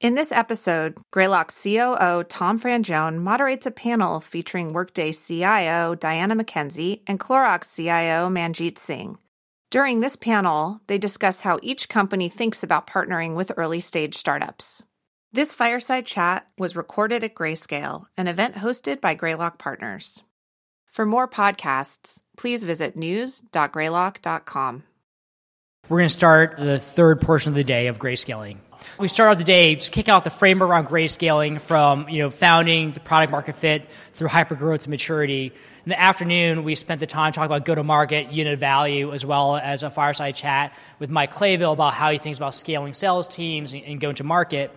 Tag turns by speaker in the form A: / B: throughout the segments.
A: In this episode, Greylock's COO Tom Frangione moderates a panel featuring Workday CIO Diana McKenzie and Clorox CIO Manjit Singh. During this panel, they discuss how each company thinks about partnering with early stage startups. This fireside chat was recorded at Greyscale, an event hosted by Greylock Partners. For more podcasts, please visit news.greylock.com.
B: We're going to start the third portion of the day of greyscaling. We start out the day just kick out the framework around greyscaling from you know founding the product market fit through hypergrowth to maturity. In the afternoon, we spent the time talking about go-to-market, unit value, as well as a fireside chat with Mike Clayville about how he thinks about scaling sales teams and, and going to market.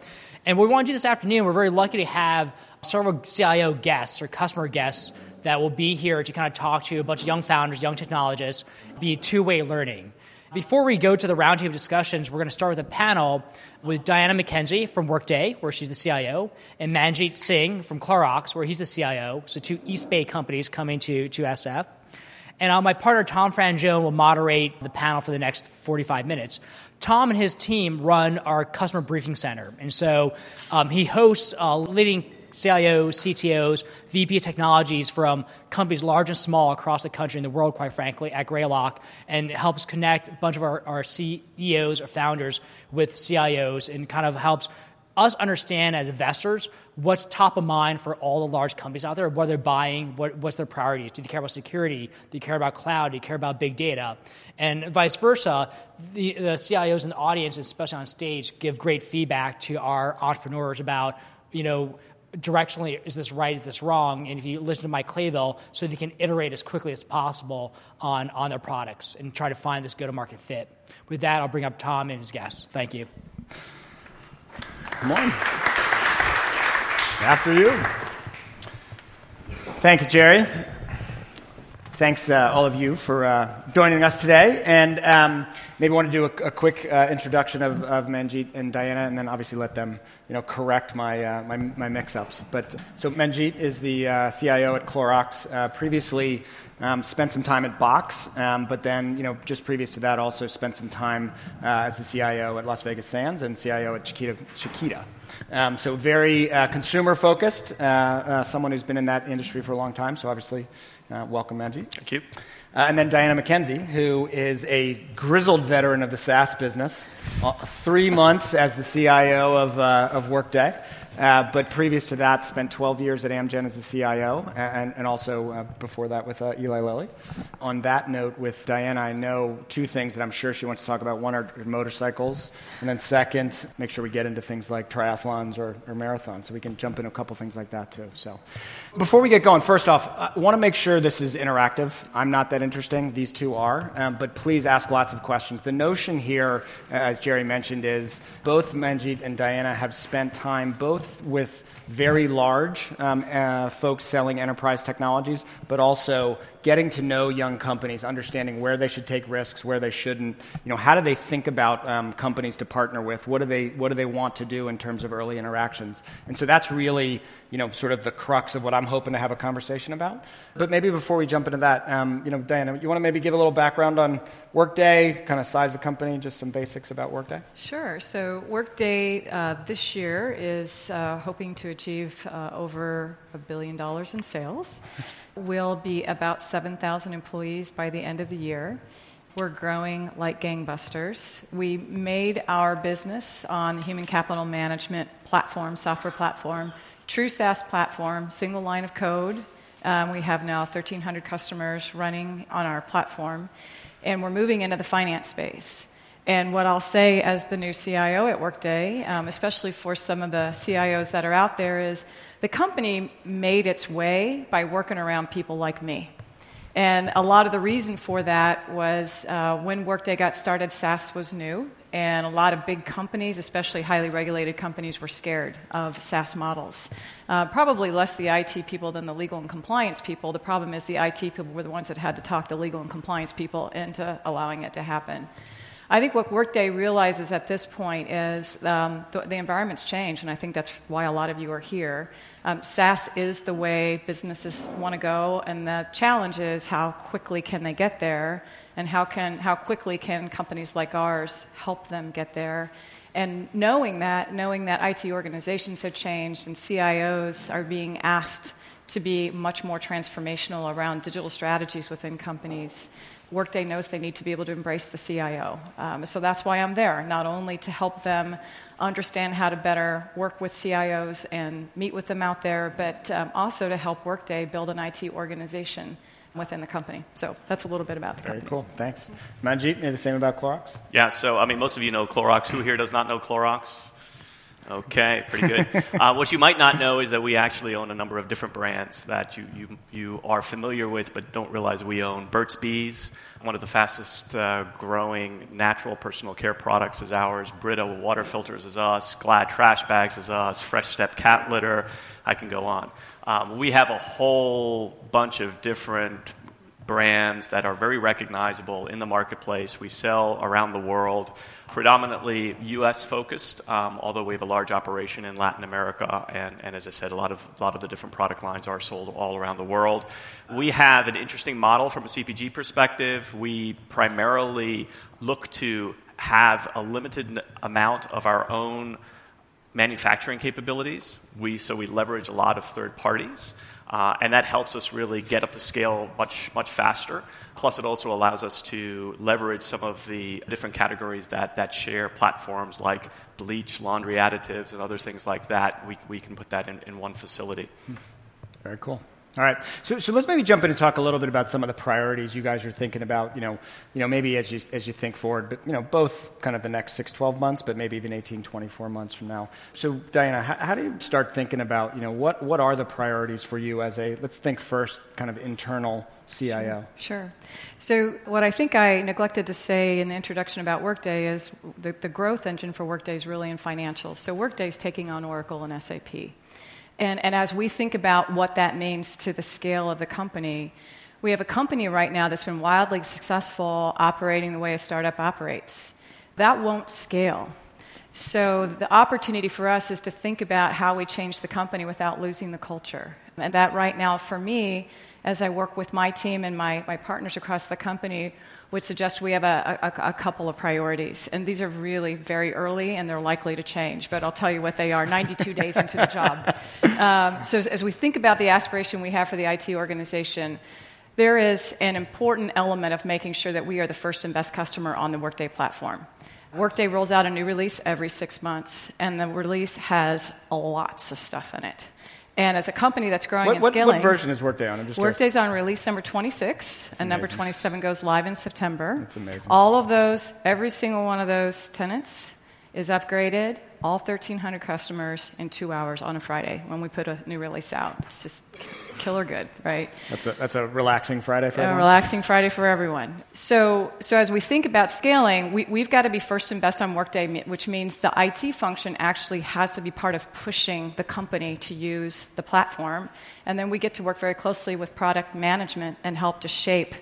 B: And what we want to do this afternoon, we're very lucky to have several CIO guests or customer guests that will be here to kind of talk to a bunch of young founders, young technologists, be two-way learning. Before we go to the roundtable discussions, we're going to start with a panel with Diana McKenzie from Workday, where she's the CIO, and Manjit Singh from Clorox, where he's the CIO. So two East Bay companies coming to, to SF. And uh, my partner, Tom Frangione, will moderate the panel for the next 45 minutes. Tom and his team run our customer briefing center. And so um, he hosts uh, leading CIOs, CTOs, VP of technologies from companies large and small across the country and the world, quite frankly, at Greylock, and helps connect a bunch of our, our CEOs or founders with CIOs and kind of helps us understand as investors what's top of mind for all the large companies out there, what they're buying, what, what's their priorities. Do they care about security? Do they care about cloud? Do they care about big data? And vice versa, the, the CIOs in the audience, especially on stage, give great feedback to our entrepreneurs about, you know, directionally, is this right, is this wrong? And if you listen to Mike Clayville, so they can iterate as quickly as possible on, on their products and try to find this go to market fit. With that, I'll bring up Tom and his guests. Thank you.
C: Come on. After you. Thank you, Jerry. Thanks, uh, all of you, for uh, joining us today. And um, maybe want to do a, a quick uh, introduction of, of Manjit and Diana, and then obviously let them, you know, correct my, uh, my, my mix-ups. But so Manjit is the uh, CIO at Clorox. Uh, previously, um, spent some time at Box, um, but then, you know, just previous to that, also spent some time as the CIO at Las Vegas Sands and CIO at Chiquita. Chiquita. Um, so very consumer focused. someone who's been in that industry for a long time. So obviously uh, welcome, Manjit.
D: Thank you.
C: Uh, and then Diana McKenzie, who is a grizzled veteran of the SaaS business, uh, three months as the CIO of, uh, of Workday. Uh, but previous to that, spent 12 years at Amgen as the CIO, and, and also uh, before that with uh, Eli Lilly. On that note, with Diana, I know two things that I'm sure she wants to talk about. One are motorcycles, and then second, make sure we get into things like triathlons or, or marathons, so we can jump into a couple things like that too. So, before we get going, first off, I want to make sure this is interactive. I'm not that interesting; these two are, um, but please ask lots of questions. The notion here, as Jerry mentioned, is both Manjit and Diana have spent time both both with very large um, uh, folks selling enterprise technologies, but also getting to know young companies, understanding where they should take risks, where they shouldn't. You know, how do they think about um, companies to partner with? What do they What do they want to do in terms of early interactions? And so that's really you know sort of the crux of what I'm hoping to have a conversation about. But maybe before we jump into that, um, you know, Diana, you want to maybe give a little background on Workday, kind of size of the company, just some basics about Workday.
E: Sure. So Workday uh, this year is uh, hoping to achieve uh, over a billion dollars in sales. We'll be about 7,000 employees by the end of the year. We're growing like gangbusters. We made our business on the human capital management platform, software platform, true SaaS platform, single line of code. Um, we have now 1,300 customers running on our platform, and we're moving into the finance space. And what I'll say as the new CIO at Workday, um, especially for some of the CIOs that are out there, is the company made its way by working around people like me. And a lot of the reason for that was uh, when Workday got started, SaaS was new, and a lot of big companies, especially highly regulated companies, were scared of SaaS models. Uh, probably less the IT people than the legal and compliance people. The problem is the IT people were the ones that had to talk the legal and compliance people into allowing it to happen. I think what Workday realizes at this point is um, the, the, environment's changed, and I think that's why a lot of you are here. Um, SaaS is the way businesses want to go, and the challenge is how quickly can they get there, and how, can, how quickly can companies like ours help them get there. And knowing that, knowing that IT organizations have changed and CIOs are being asked to be much more transformational around digital strategies within companies, Workday knows they need to be able to embrace the CIO. Um, so that's why I'm there, not only to help them understand how to better work with CIOs and meet with them out there, but um, also to help Workday build an IT organization within the company. So that's a little bit about the
C: Very
E: company.
C: cool. Thanks. Manjit, the same about Clorox?
D: Yeah, so I mean, most of you know Clorox. Who here does not know Clorox? Okay, pretty good. uh, what you might not know is that we actually own a number of different brands that you, you, you are familiar with but don't realize we own. Burt's Bees, one of the fastest uh, growing natural personal care products is ours. Brita water filters is us. Glad trash bags is us. Fresh Step cat litter. I can go on. Um, we have a whole bunch of different brands that are very recognizable in the marketplace. We sell around the world, predominantly US focused, um, although we have a large operation in Latin America. And, and, as I said, a lot, of, a lot of the different product lines are sold all around the world. We have an interesting model from a CPG perspective. We primarily look to have a limited amount of our own manufacturing capabilities. We, so we leverage a lot of third parties. Uh, and that helps us really get up to scale much, much faster. Plus, it also allows us to leverage some of the different categories that, that share platforms like bleach, laundry additives, and other things like that. We, we can put that in, in one facility.
C: Very cool. All right. So, so let's maybe jump in and talk a little bit about some of the priorities you guys are thinking about, you know, you know, maybe as you, as you think forward, but, you know, both kind of the next 6, 12 months, but maybe even 18, 24 months from now. So, Diana, how, how do you start thinking about, you know, what, what are the priorities for you as a, let's think first, kind of internal CIO?
E: Sure. sure. So, what I think I neglected to say in the introduction about Workday is the, the growth engine for Workday is really in financials. So, Workday is taking on Oracle and SAP. And, and as we think about what that means to the scale of the company, we have a company right now that's been wildly successful operating the way a startup operates. That won't scale. So the opportunity for us is to think about how we change the company without losing the culture. And that right now, for me, as I work with my team and my, my partners across the company, would suggest we have a, a, a, couple of priorities. And these are really very early and they're likely to change, but I'll tell you what they are 92 days into the job. Um, so, as, as we think about the aspiration we have for the IT organization, there is an important element of making sure that we are the first and best customer on the Workday platform. Workday rolls out a new release every six months, and the release has lots of stuff in it. And as a company that's growing
C: what,
E: and scaling,
C: what version is Workday on? I'm just
E: Workday's on release number 26, that's and number 27 goes live in September.
C: That's amazing.
E: All of those, every single one of those tenants is upgraded, all 1,300 customers in two hours on a Friday when we put a new release out. It's just killer good, right?
C: That's a, that's a relaxing Friday for everyone.
E: A relaxing Friday for everyone. So, so as we think about scaling, we, have got to be first and best on Workday, which means the IT function actually has to be part of pushing the company to use the platform. And then we get to work very closely with product management and help to shape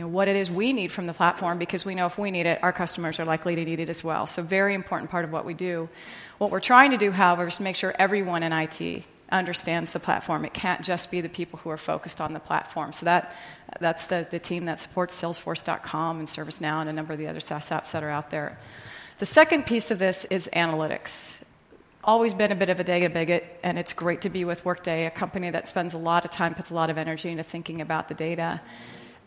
E: you know, what it is we need from the platform because we know if we need it, our customers are likely to need it as well. So, very important part of what we do. What we're trying to do, however, is make sure everyone in IT understands the platform. It can't just be the people who are focused on the platform. So that, that's the, the team that supports Salesforce.com and ServiceNow and a number of the other SaaS apps that are out there. The second piece of this is analytics. Always been a bit of a data bigot, and it's great to be with Workday, a company that spends a lot of time, puts a lot of energy into thinking about the data.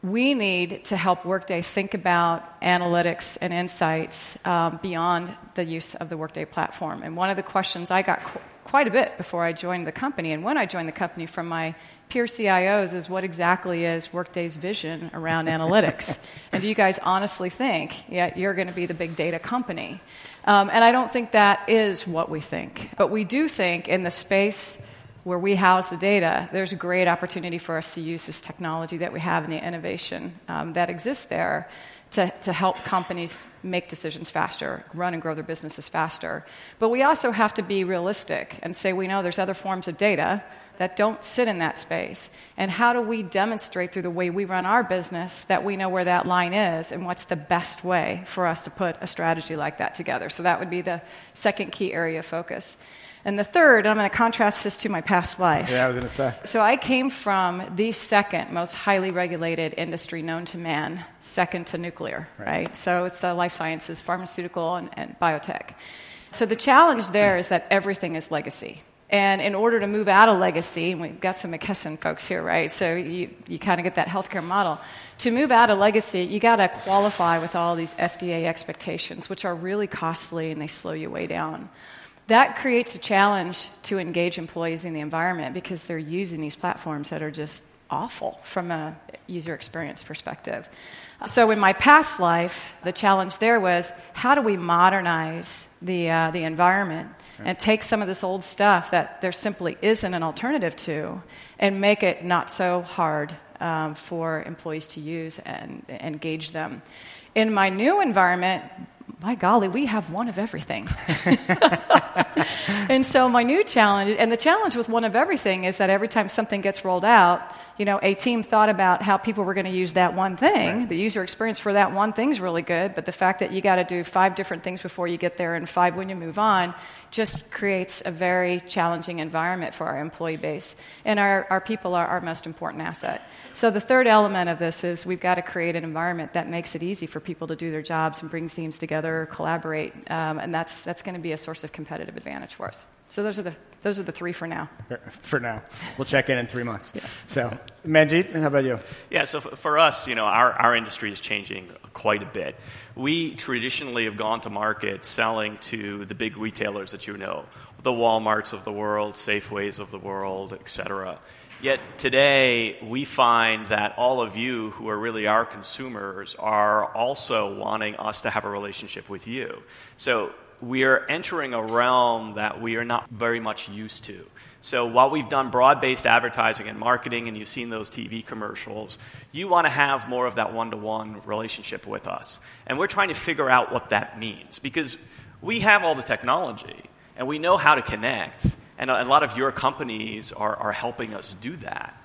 E: We need to help Workday think about analytics and insights um, beyond the use of the Workday platform. And one of the questions I got quite a bit before I joined the company. And when I joined the company from my peer CIOs is what exactly is Workday's vision around analytics? And do you guys honestly think yeah, you're going to be the big data company? Um, and I don't think that is what we think. But we do think in the space where we house the data, there's a great opportunity for us to use this technology that we have and the innovation um, that exists there to, to help companies make decisions faster, run and grow their businesses faster. But we also have to be realistic and say we know there's other forms of data that don't sit in that space. And how do we demonstrate through the way we run our business that we know where that line is and what's the best way for us to put a strategy like that together? So that would be the second key area of focus. And the third, I'm going to contrast this to my past life.
C: Yeah, I was going to say.
E: So I came from the second most highly regulated industry known to man, second to nuclear, right? right? So it's the life sciences, pharmaceutical, and, and biotech. So the challenge there is that everything is legacy. And in order to move out of legacy, and we've got some McKesson folks here, right? So you, you kind of get that healthcare model. To move out of legacy, you got to qualify with all these FDA expectations, which are really costly and they slow you way down that creates a challenge to engage employees in the environment because they're using these platforms that are just awful from a user experience perspective. So, in my past life, the challenge there was how do we modernize the, uh, the environment and take some of this old stuff that there simply isn't an alternative to and make it not so hard um, for employees to use and engage them. In my new environment, my golly, we have one of everything. and so my new challenge, and the challenge with one of everything is that every time something gets rolled out, you know, a team thought about how people were going to use that one thing. Right. The user experience for that one thing is really good, but the fact that you got to do five different things before you get there and five when you move on just creates a very challenging environment for our employee base. And our, our people are our most important asset. So the third element of this is we've got to create an environment that makes it easy for people to do their jobs and bring teams together, collaborate, um, and that's, that's going to be a source of competitive advantage for us. So those are the those are the three for now.
C: For now, we'll check in in three months. Yeah. So, Manjit, how about you?
D: Yeah. So for us, you know, our our industry is changing quite a bit. We traditionally have gone to market selling to the big retailers that you know, the WalMarts of the world, Safeways of the world, et cetera. Yet today, we find that all of you who are really our consumers are also wanting us to have a relationship with you. So we are entering a realm that we are not very much used to. So while we've done broad based advertising and marketing, and you've seen those TV commercials, you want to have more of that one to one relationship with us. And we're trying to figure out what that means because we have all the technology and we know how to connect. And a lot of your companies are, are helping us do that.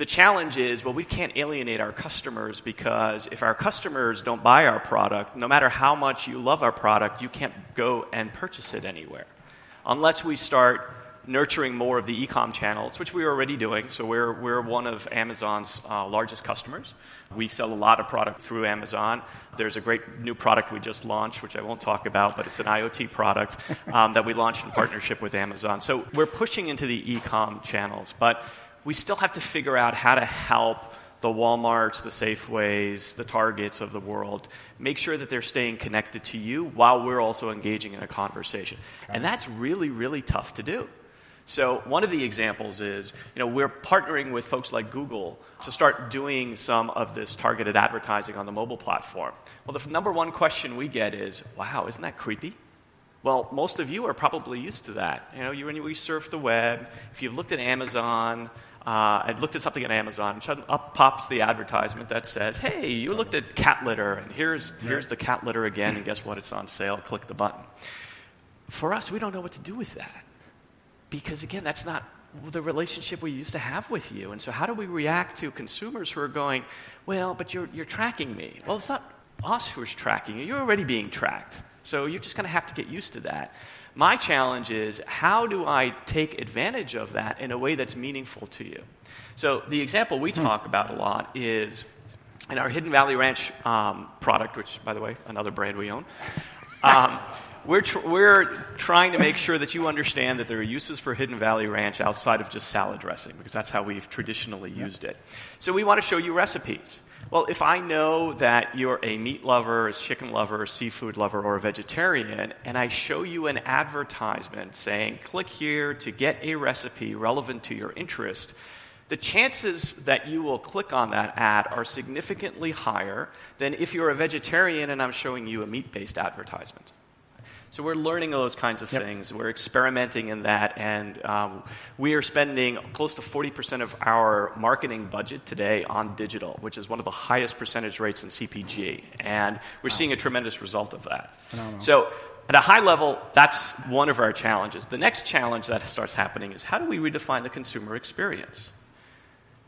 D: The challenge is, well, we can't alienate our customers because if our customers don't buy our product, no matter how much you love our product, you can't go and purchase it anywhere. Unless we start nurturing more of the e-com channels, which we're already doing. So we're, we're one of Amazon's uh, largest customers. We sell a lot of product through Amazon. There's a great new product we just launched, which I won't talk about, but it's an IoT product um, that we launched in partnership with Amazon. So we're pushing into the e-com channels, but we still have to figure out how to help the Walmarts, the Safeways, the Targets of the world, make sure that they're staying connected to you while we're also engaging in a conversation. And that's really, really tough to do. So one of the examples is, you know, we're partnering with folks like Google to start doing some of this targeted advertising on the mobile platform. Well, the number one question we get is, "Wow, isn't that creepy?" Well, most of you are probably used to that. You know, you, when you surf the web, if you've looked at Amazon, uh, I looked at something at Amazon, and up pops the advertisement that says, "Hey, you looked at cat litter, and here's here's the cat litter again, and guess what? It's on sale. Click the button." For us, we don't know what to do with that because again, that's not the relationship we used to have with you. And so, how do we react to consumers who are going, well, but you're, you're tracking me? Well, it's not us who's tracking you, you're already being tracked. So, you're just going to have to get used to that. My challenge is how do I take advantage of that in a way that's meaningful to you? So, the example we hmm. talk about a lot is in our Hidden Valley Ranch um, product, which, by the way, another brand we own. Um, we're, tr- we're trying to make sure that you understand that there are uses for Hidden Valley Ranch outside of just salad dressing, because that's how we've traditionally used it. So we want to show you recipes. Well, if I know that you're a meat lover, a chicken lover, a seafood lover, or a vegetarian, and I show you an advertisement saying, click here to get a recipe relevant to your interest, the chances that you will click on that ad are significantly higher than if you're a vegetarian and I'm showing you a meat based advertisement. So we're learning those kinds of yep. things. We're experimenting in that, and um, we are spending close to 40% of our marketing budget today on digital, which is one of the highest percentage rates in CPG, and we're wow. seeing a tremendous result of that. Phenomenal. So At a high level, that's one of our challenges. The next challenge that starts happening is how do we redefine the consumer experience?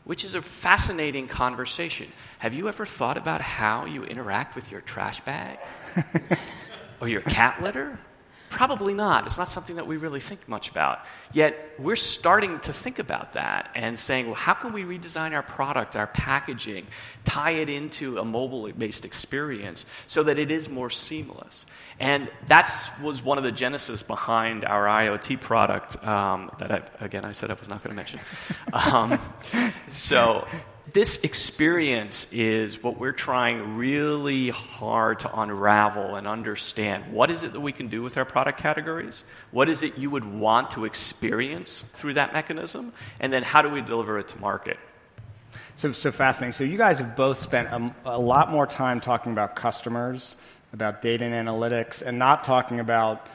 D: Which is a fascinating conversation. Have you ever thought about how you interact with your trash bag? or your cat litter? Probably not. It's not something that we really think much about. Yet we're starting to think about that and saying, well, how can we redesign our product, our packaging, tie it into a mobile based experience so that it is more seamless? And that was one of the genesis behind our IoT product um, that, I, again, I said I was not going to mention. Um, so this experience is what we're trying really hard to unravel and understand. What is it that we can do with our product categories? What is it you would want to experience through that mechanism? And then how do we deliver it to market?
C: So, so fascinating. So, you guys have both spent a, a lot more time talking about customers, about data and analytics, and not talking about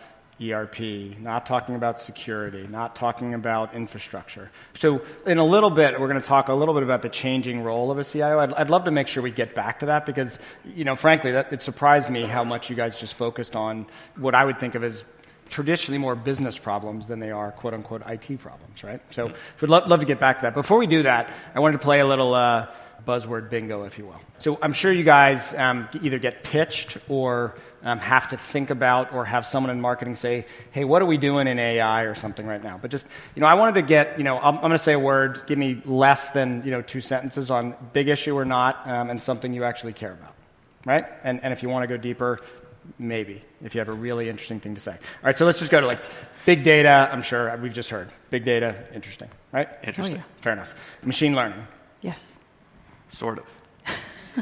C: ERP, not talking about security, not talking about infrastructure. So, in a little bit, we're going to talk a little bit about the changing role of a CIO. I'd, I'd love to make sure we get back to that because, you know, frankly, that, it surprised me how much you guys just focused on what I would think of as traditionally more business problems than they are quote unquote IT problems, right? So, mm-hmm. we'd lo- love to get back to that. Before we do that, I wanted to play a little. Uh, buzzword bingo, if you will. So I'm sure you guys um, either get pitched or um, have to think about or have someone in marketing say, hey, what are we doing in AI or something right now? But just, you know, I wanted to get, you know, I'm, I'm going to say a word, give me less than, you know, two sentences on big issue or not um, and something you actually care about, right? And, and if you want to go deeper, maybe, if you have a really interesting thing to say. All right, so let's just go to like big data, I'm sure we've just heard. Big data, interesting, right?
D: Interesting. Oh,
C: yeah. Fair enough. Machine learning.
E: Yes.
D: Sort of.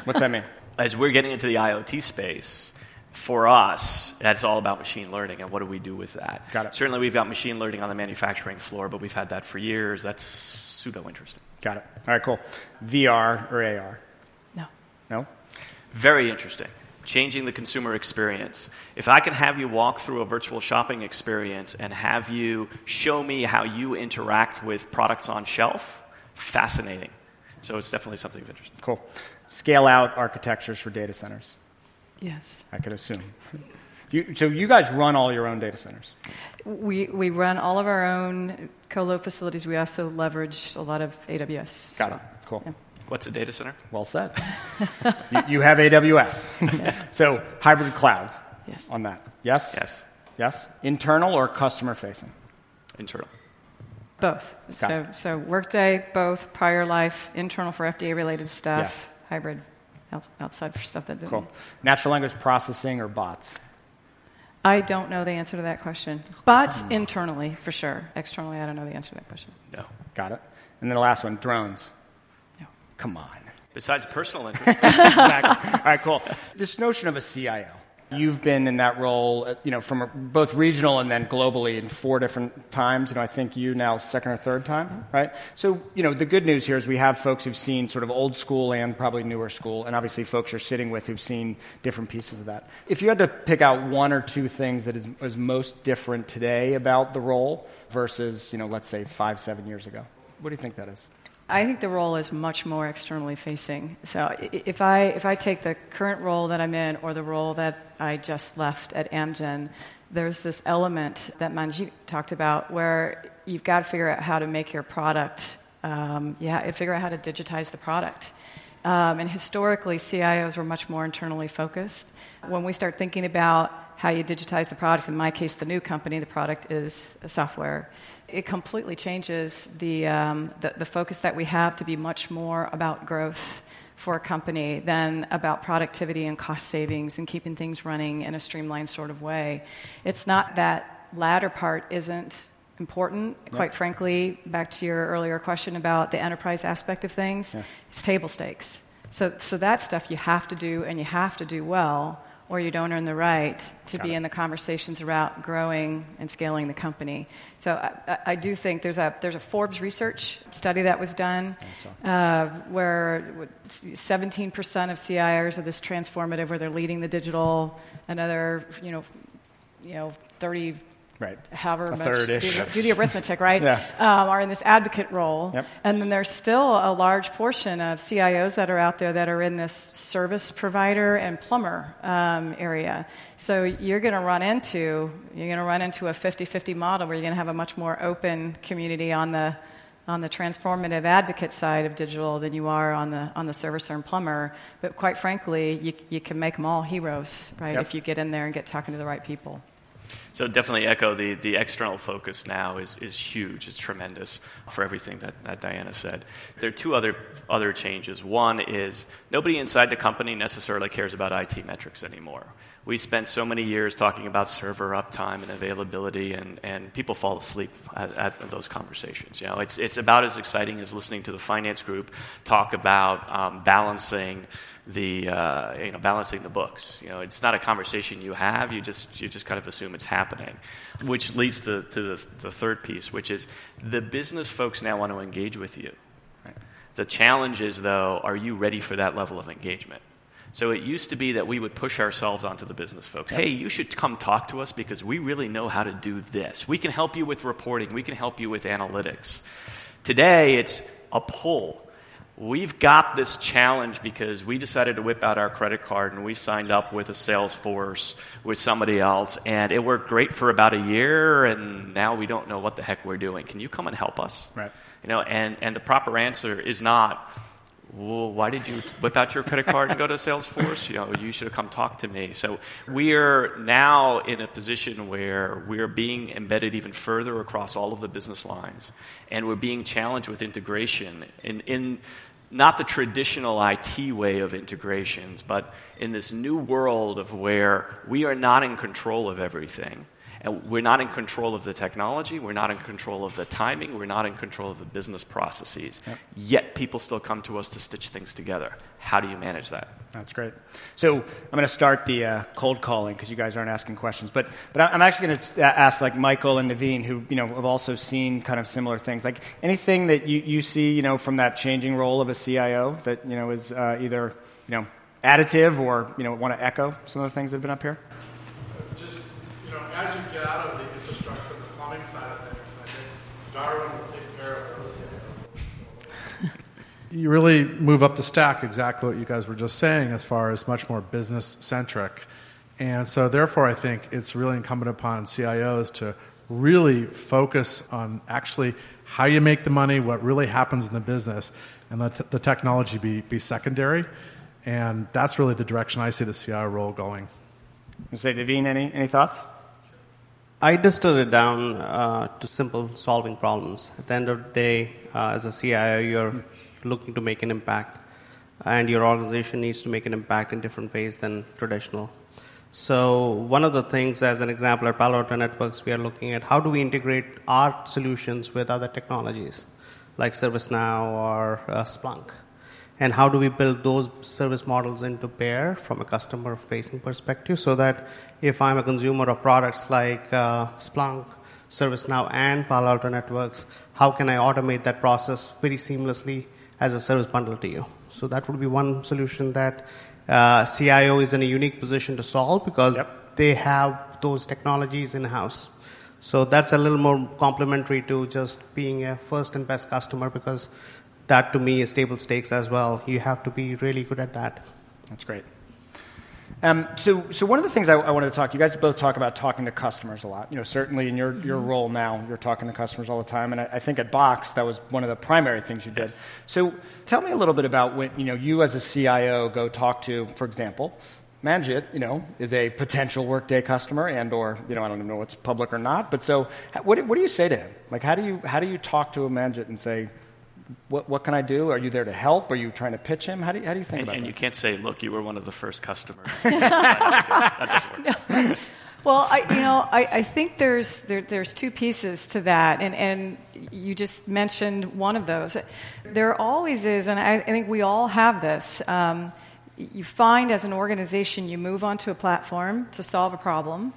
C: What's that mean?
D: As we're getting into the IoT space, for us, that's all about machine learning and what do we do with that.
C: Got it.
D: Certainly, we've got machine learning on the manufacturing floor, but we've had that for years. That's pseudo interesting.
C: Got it. All right, cool. VR or AR?
E: No.
C: No?
D: Very interesting. Changing the consumer experience. If I can have you walk through a virtual shopping experience and have you show me how you interact with products on shelf, fascinating. So it's definitely something of interest.
C: Cool. Scale out architectures for data centers.
E: Yes.
C: I could assume. You, so you guys run all your own data centers?
E: We, we run all of our own colo facilities. We also leverage a lot of AWS.
C: Got so, it. Cool.
D: Yeah. What's a data center?
C: Well said. you, you, have AWS. so hybrid cloud
E: yes.
C: on that. Yes?
D: Yes.
C: Yes? Internal or customer facing?
D: Internal.
E: Both. so, so Workday, both prior life, internal for FDA related stuff, yes. hybrid outside for stuff that didn't.
C: Cool. Natural language processing or bots?
E: I don't know the answer to that question. Bots hmm. internally, for sure. Externally, I don't know the answer to that question.
D: No.
C: Got it. And then the last one drones.
E: No.
C: Come on.
D: Besides personal interest.
C: exactly. All right, cool. This notion of a CIO. You've been in that role, uh, you know, from both regional and then globally in four different times. You know, I think you now second or third time, right? So, you know, the good news here is we have folks who've seen sort of old school and probably newer school, and obviously folks you're sitting with who've seen different pieces of that. If you had to pick out one or two things that is, is most different today about the role versus, you know, let's say five, seven years ago, what do you think that is?
E: I think the role is much more externally facing. So if I, if I take the current role that I'm in or the role that I just left at Amgen, there's this element that Manjit talked about where you've got to figure out how to make your product, um, yeah, figure out how to digitize the product. Um, and historically, CIOs were much more internally focused. When we start thinking about how you digitize the product, in my case, the new company, the product is software it completely changes the, um, the, the, focus that we have to be much more about growth for a company than about productivity and cost savings and keeping things running in a streamlined sort of way. It's not that latter part isn't important. Yep. Quite frankly, back to your earlier question about the enterprise aspect of things, yeah. it's table stakes. So, so that stuff you have to do and you have to do well or you don't earn the right to Got be it. in the conversations about growing and scaling the company. So I, I, do think there's a there's a Forbes research study that was done uh, where 17% of CIOs are this transformative, where they're leading the digital. Another, you know, you know, 30
C: Right.
E: however
C: A
E: much do the, do the arithmetic, right?
C: Yeah.
E: Um, are in this advocate role.
C: Yep.
E: And then there's still a large portion of CIOs that are out there that are in this service provider and plumber um, area. So you're going to run into you're going to run into a 50-50 model where you're going to have a much more open community on the on the transformative advocate side of digital than you are on the on the servicer and plumber. But quite frankly, you, you can make them all heroes, right?
C: Yep.
E: If you get in there and get talking to the right people.
D: So definitely echo the, the external focus now is, is huge. It's tremendous for everything that, that Diana said. There are two other, other changes. One is nobody inside the company necessarily cares about IT metrics anymore. We spent so many years talking about server uptime and availability, and, and people fall asleep at, at those conversations. You know, it's, it's about as exciting as listening to the finance group talk about um, balancing the uh, you know balancing the books. You know, it's not a conversation you have. You just you just kind of assume it's happening, which leads to, to the, the third piece, which is the business folks now want to engage with you. The challenge is though, are you ready for that level of engagement? So it used to be that we would push ourselves onto the business folks. Hey, you should come talk to us because we really know how to do this. We can help you with reporting. We can help you with analytics. Today, it's a pull. We've got this challenge because we decided to whip out our credit card and we signed up with a Salesforce with somebody else, and it worked great for about a year, and now we don't know what the heck we're doing. Can you come and help us?
C: Right.
D: You know, and, and the proper answer is not, well, why did you whip out your credit card and go to Salesforce? You know, you should have come talk to me. So we're now in a position where we're being embedded even further across all of the business lines, and we're being challenged with integration in, in not the traditional IT way of integrations, but in this new world of where we are not in control of everything. And we're not in control of the technology, we're not in control of the timing, we're not in control of the business processes. Yet people still come to us to stitch things together. How do you manage that?
C: That's great. So I'm going to start the uh, cold calling because you guys aren't asking questions. But, but I'm actually going to ask like Michael and Naveen, who you know have also seen kind of similar things. Like anything that you, you see, you know, from that changing role of a CIO that you know is uh, either you know additive or you know want to echo some of the things that have been up here.
F: Just, you as you get out of the infrastructure, the plumbing side of things, I think Darwin will take care of those.
G: you really move up the stack exactly what you guys were just saying as far as much more business centric and so therefore i think it's really incumbent upon cios to really focus on actually how you make the money what really happens in the business and let t- the technology be, be secondary and that's really the direction i see the cio role going
C: You say Naveen, any any thoughts?
H: I distilled it down uh, to simple solving problems. At the end of the day, uh, as a CIO, you're looking to make an impact, and your organization needs to make an impact in different ways than traditional. So, one of the things, as an example, at Palo Alto Networks, we are looking at how do we integrate our solutions with other technologies, like ServiceNow or uh, Splunk and how do we build those service models into bear from a customer facing perspective so that if I'm a consumer of products like uh, Splunk, ServiceNow, and Palo Alto Networks, how can I automate that process very seamlessly as a service bundle to you? So that would be one solution that uh, CIO is in a unique position to solve because
C: Yep.
H: they have those technologies in house. So that's a little more complementary to just being a first and best customer because that to me is table stakes as well. You have to be really good at that.
C: That's great. Um, so, so one of the things I, I wanted to talk, you guys both talk about talking to customers a lot. You know, certainly in your, your role now, you're talking to customers all the time, and I, I think at Box that was one of the primary things you did. So, tell me a little bit about when you know you as a CIO go talk to, for example, Manjit. You know, is a potential Workday customer, and or you know, I don't even know what's public or not. But so, what, what do you say to him? Like, how do you how do you talk to a Manjit and say, what, what can I do? Are you there to help? Are you trying to pitch him? How do you, how do you think
D: And,
C: about
D: and
C: that?
D: And you can't say, look, you were one of the first customers. that doesn't work.
E: Well, I, you know, I, I think there's there, there's two pieces to that, and and you just mentioned one of those. There always is, and I, I think we all have this. Um, you find as an organization, you move onto a platform to solve a problem.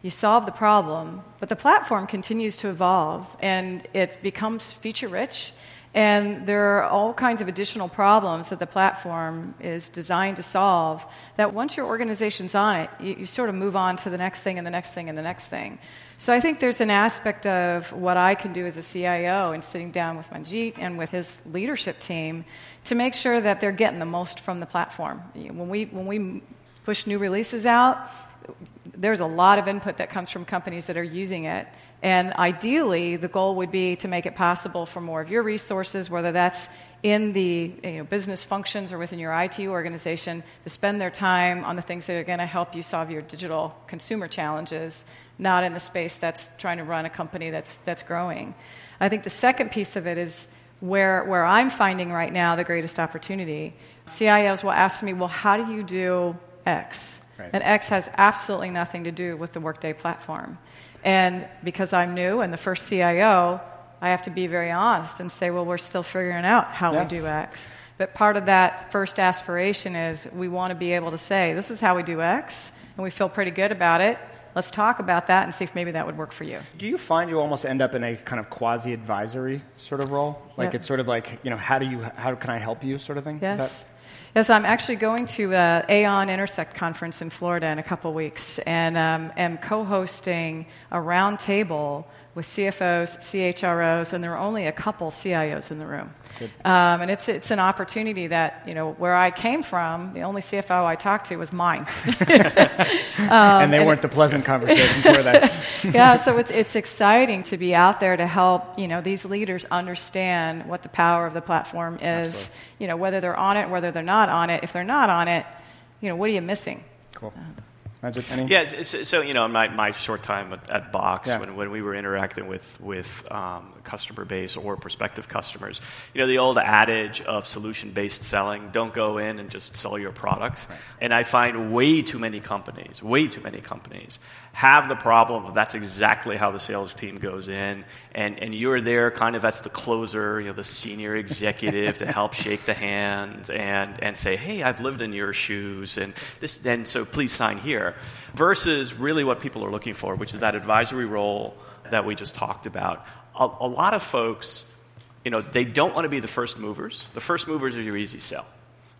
E: You solve the problem, but the platform continues to evolve, and it becomes feature rich. And there are all kinds of additional problems that the platform is designed to solve that once your organization's on it, you, you, sort of move on to the next thing and the next thing and the next thing. So I think there's an aspect of what I can do as a CIO and sitting down with Manjit and with his leadership team to make sure that they're getting the most from the platform. When we, when we push new releases out, there's a lot of input that comes from companies that are using it. And ideally, the goal would be to make it possible for more of your resources, whether that's in the you know, business functions or within your IT organization, to spend their time on the things that are going to help you solve your digital consumer challenges, not in the space that's trying to run a company that's, that's growing. I think the second piece of it is where, where I'm finding right now the greatest opportunity. CIOs will ask me, well, how do you do X? Right. And X has absolutely nothing to do with the Workday platform. And because I'm new and the first CIO, I have to be very honest and say, well, we're still figuring out how yeah. we do X. But part of that first aspiration is we want to be able to say, this is how we do X, and we feel pretty good about it. Let's talk about that and see if maybe that would work for you.
C: Do you find you almost end up in a kind of quasi advisory sort of role? Like yep. it's sort of like, you know, how do you, how can I help you sort of thing?
E: Yes. Yes, I'm actually going to uh, Aon Intersect conference in Florida in a couple weeks, and um, am co-hosting a roundtable with CFOs, CHROs, and there are only a couple CIOs in the room. Um, and it's, it's an opportunity that, you know, where I came from, the only CFO I talked to was mine. um,
C: and they and weren't it, the pleasant conversations, were they?
E: yeah, so it's, it's exciting to be out there to help, you know, these leaders understand what the power of the platform is, Absolutely. you know, whether they're on it, whether they're not on it. If they're not on it, you know, what are you missing?
C: Cool. Uh, any?
D: Yeah, so, you know, my, my short time at, at Box, yeah. when, when we were interacting with, with um, customer base or prospective customers, you know, the old adage of solution based selling don't go in and just sell your products. Right. And I find way too many companies, way too many companies have the problem of that's exactly how the sales team goes in, and, and you're there kind of as the closer, you know, the senior executive to help shake the hand and, and say, hey, I've lived in your shoes, and this, and so please sign here, versus really what people are looking for, which is that advisory role that we just talked about. A, a lot of folks, you know, they don't want to be the first movers. The first movers are your easy sell.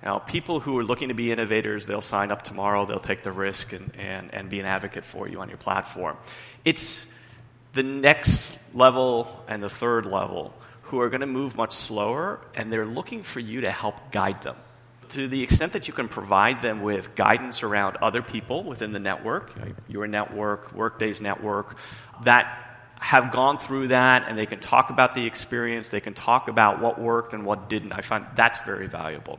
D: Now, people who are looking to be innovators, they'll sign up tomorrow, they'll take the risk and, and, and be an advocate for you on your platform. It's the next level and the third level who are going to move much slower, and they're looking for you to help guide them. To the extent that you can provide them with guidance around other people within the network, your network, Workday's network, that have gone through that and they can talk about the experience, they can talk about what worked and what didn't, I find that's very valuable.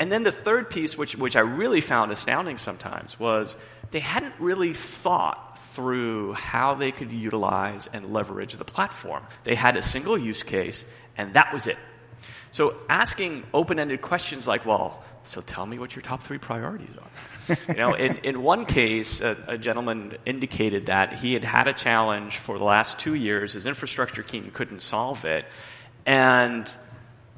D: And then the third piece, which, which I really found astounding sometimes, was they hadn't really thought through how they could utilize and leverage the platform. They had a single use case, and that was it. So asking open-ended questions like, well, so tell me what your top three priorities are. you know, in, in one case, a, a, gentleman indicated that he had had a challenge for the last two years. His infrastructure team couldn't solve it. And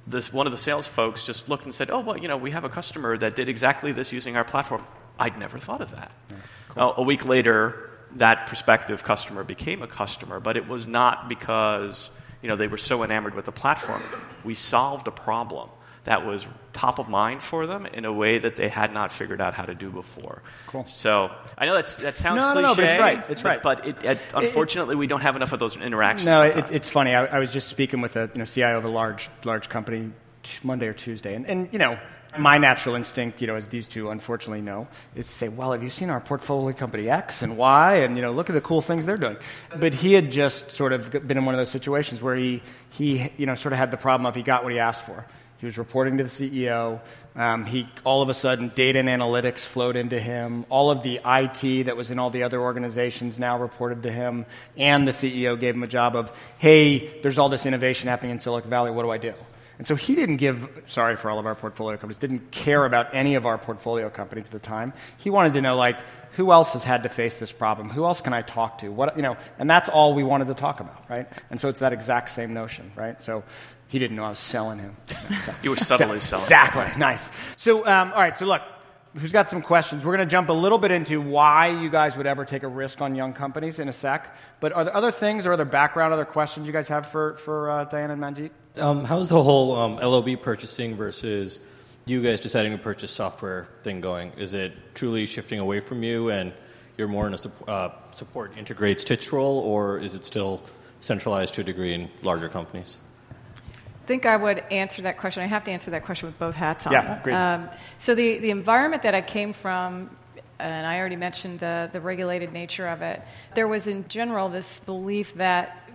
D: this, one of the sales folks just looked and said, Oh, well, you know, we have a customer that did exactly this using our platform. I'd never thought of that. Yeah, cool. a week later, that prospective customer became a customer, but it was not because you know, they were so enamored with the platform. We solved a problem that was top of mind for them in a way that they had not figured out how to do before.
C: Cool.
D: So I know that's, that sounds
C: no,
D: cliche.
C: No, no, but it's right. It's right.
D: But it, it, unfortunately, it, we don't have enough of those interactions.
C: No, it's funny. I, I, was just speaking with a you know, CIO of a large, large company Monday or Tuesday, and, and you know, my natural instinct, you know, as these two unfortunately know, is to say, well, have you seen our portfolio company X and Y? And, you know, look at the cool things they're doing. But he had just sort of been in one of those situations where he, he you know, sort of had the problem of he got what he asked for. He was reporting to the CEO. Um, he all of a sudden data and analytics flowed into him. All of the IT that was in all the other organizations now reported to him, and the CEO gave him a job of, hey, there's all this innovation happening in Silicon Valley. What do I do? And so he didn't give, sorry for all of our portfolio companies, didn't care about any of our portfolio companies at the time. He wanted to know, like, who else has had to face this problem? Who else can I talk to? What, you know, and that's all we wanted to talk about, right? And so it's that exact same notion, right? So he didn't know I was selling him.
D: you were subtly selling.
C: Exactly. Nice. So, um, all right. So look, who's got some questions? We're going to jump a little bit into why you guys would ever take a risk on young companies in a sec. But are there other things or other background, other questions you guys have for, for uh, Diana and Manjit?
I: Um, how's the whole um, LOB purchasing versus you guys deciding to purchase software thing going? Is it truly shifting away from you and you're more in a uh, support integrates stitch role, or is it still centralized to a degree in larger companies?
E: I think I would answer that question. I have to answer that question with both hats on.
C: Yeah, great. Um,
E: so the, the environment that I came from, and I already mentioned the, the regulated nature of it, there was in general this belief that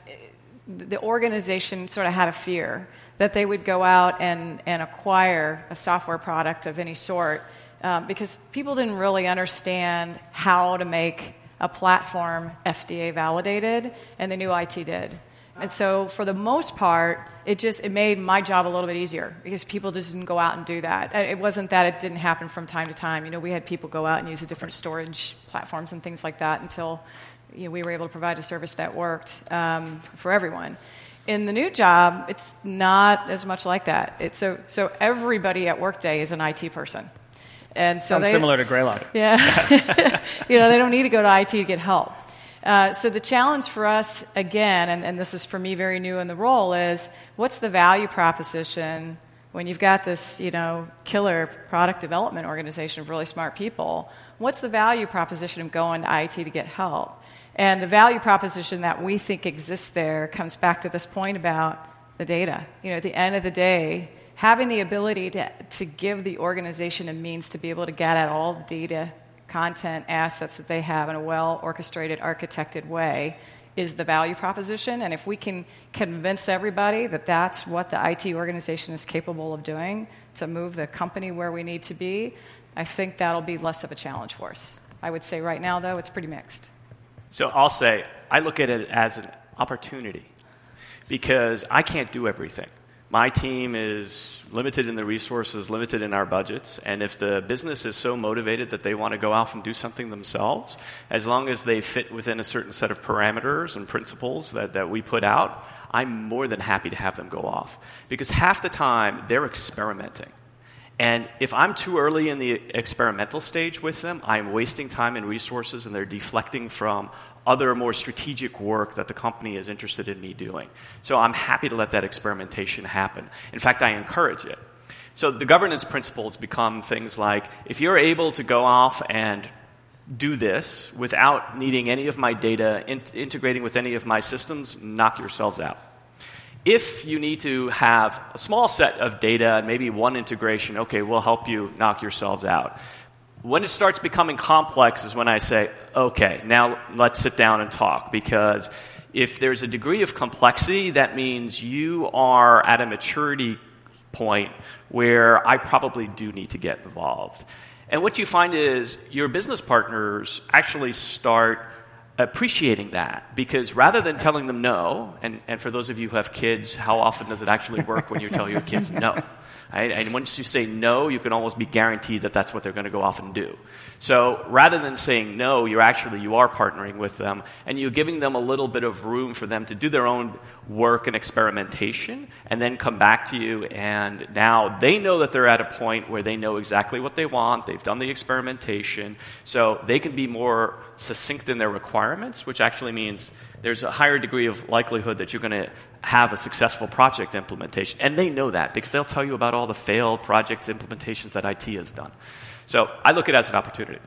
E: the organization sort of had a fear that they would go out and, and acquire a software product of any sort um, because people didn't really understand how to make a platform FDA validated, and they knew IT did. And so, for the most part, it just it made my job a little bit easier because people just didn't go out and do that. It wasn't that it didn't happen from time to time. You know, we had people go out and use the different storage platforms and things like that until you know, we were able to provide a service that worked um, for everyone. In the new job, it's not as much like that. It's so so everybody at Workday is an IT person. And so
C: Sounds
E: they,
C: similar to Greylock.
E: Yeah. you know, they don't need to go to IT to get help. Uh, so the challenge for us, again, and, and this is for me very new in the role, is what's the value proposition when you've got this, you know, killer product development organization of really smart people? What's the value proposition of going to IT to get help? And the value proposition that we think exists there comes back to this point about the data. You know, at the end of the day, having the ability to, to give the organization a means to be able to get at all the data, content, assets that they have in a well orchestrated, architected way is the value proposition. And if we can convince everybody that that's what the IT organization is capable of doing to move the company where we need to be, I think that'll be less of a challenge for us. I would say right now, though, it's pretty mixed.
D: So I'll say, I look at it as an opportunity because I can't do everything my team is limited in the resources, limited in our budgets, and if the business is so motivated that they want to go off and do something themselves, as long as they fit within a certain set of parameters and principles that, that we put out, I'm more than happy to have them go off. Because half the time, they're experimenting. And if I'm too early in the experimental stage with them, I'm wasting time and resources, and they're deflecting from other more strategic work that the company is interested in me doing. So I'm happy to let that experimentation happen. In fact, I encourage it. So the governance principles become things like if you're able to go off and do this without needing any of my data, in- integrating with any of my systems, knock yourselves out. If you need to have a small set of data and maybe one integration, okay, we'll help you knock yourselves out. When it starts becoming complex is when I say, okay, now let's sit down and talk because if there's a degree of complexity, that means you are at a maturity point where I probably do need to get involved. And what you find is your business partners actually start appreciating that because rather than telling them no, and, and for those of you who have kids, how often does it actually work when you tell your kids no? Right? And once you say no, you can almost be guaranteed that that's what they're going to go off and do. So rather than saying no, you're actually you are partnering with them, and you're giving them a little bit of room for them to do their own work and experimentation, and then come back to you. And now they know that they're at a point where they know exactly what they want. They've done the experimentation, so they can be more succinct in their requirements, which actually means there's a higher degree of likelihood that you're going to have a successful project implementation. And they know that because they'll tell you about all the failed project implementations that IT has done. So I look at it as an opportunity.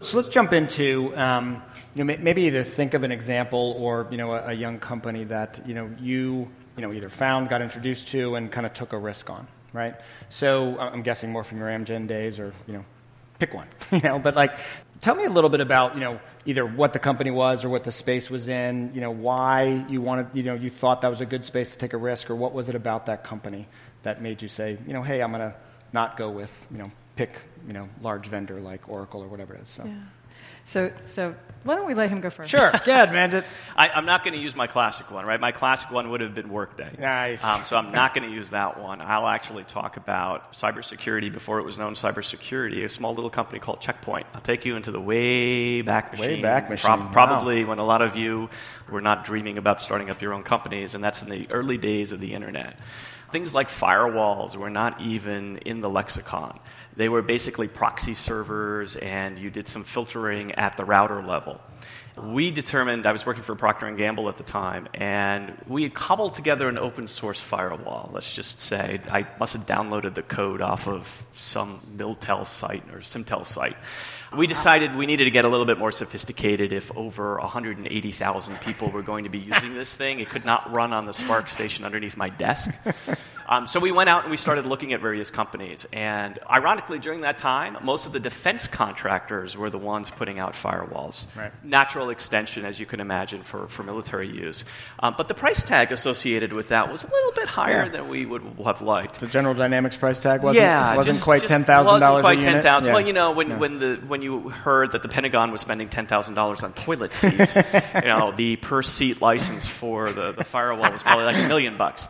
C: So let's jump into um, you know, maybe either think of an example or you know, a, a, young company that you, know, you, you know, either found, got introduced to, and kind of took a risk on, right? So I'm guessing more from your Amgen days or you know, pick one, you know, but like tell me a little bit about you know either what the company was or what the space was in you know why you wanted you know you thought that was a good space to take a risk or what was it about that company that made you say you know hey i'm going to not go with you know pick you know large vendor like oracle or whatever it is so
E: yeah. So, so why don't we let him go first?
C: Sure. Go ahead, man.
D: I, am not going to use my classic one, right? My classic one would have been Workday.
C: Nice. Um,
D: so I'm not going to use that one. I'll actually talk about cybersecurity before it was known cybersecurity, a small little company called Checkpoint. I'll take you into the way back machine.
C: Way back machine. Pro-
D: probably
C: wow.
D: when a lot of you were not dreaming about starting up your own companies, and that's in the early days of the internet. Things like firewalls were not even in the lexicon. They were basically proxy servers, and you did some filtering at the router level. We determined I was working for Procter Gamble at the time, and we had cobbled together an open source firewall. Let's just say I must have downloaded the code off of some Miltel site or Simtel site. We decided we needed to get a little bit more sophisticated if over 180,000 people were going to be using this thing. It could not run on the SPARCstation underneath my desk. Um, so we went out and we started looking at various companies. And ironically, during that time, most of the defense contractors were the ones putting out firewalls.
C: Right.
D: Natural extension, as you can imagine, for, for military use. Um, but the price tag associated with that was a little bit higher
C: Yeah.
D: than we would have liked.
C: The General Dynamics price tag wasn't,
D: yeah,
C: wasn't
D: just-
C: quite
D: just
C: ten thousand
D: wasn't
C: dollars.
D: quite ten thousand.
C: Yeah.
D: Well, you know, when,
C: Yeah.
D: when the when you heard that the Pentagon was spending ten thousand dollars on toilet seats, you know, the per seat license for the, the firewall was probably like a million bucks.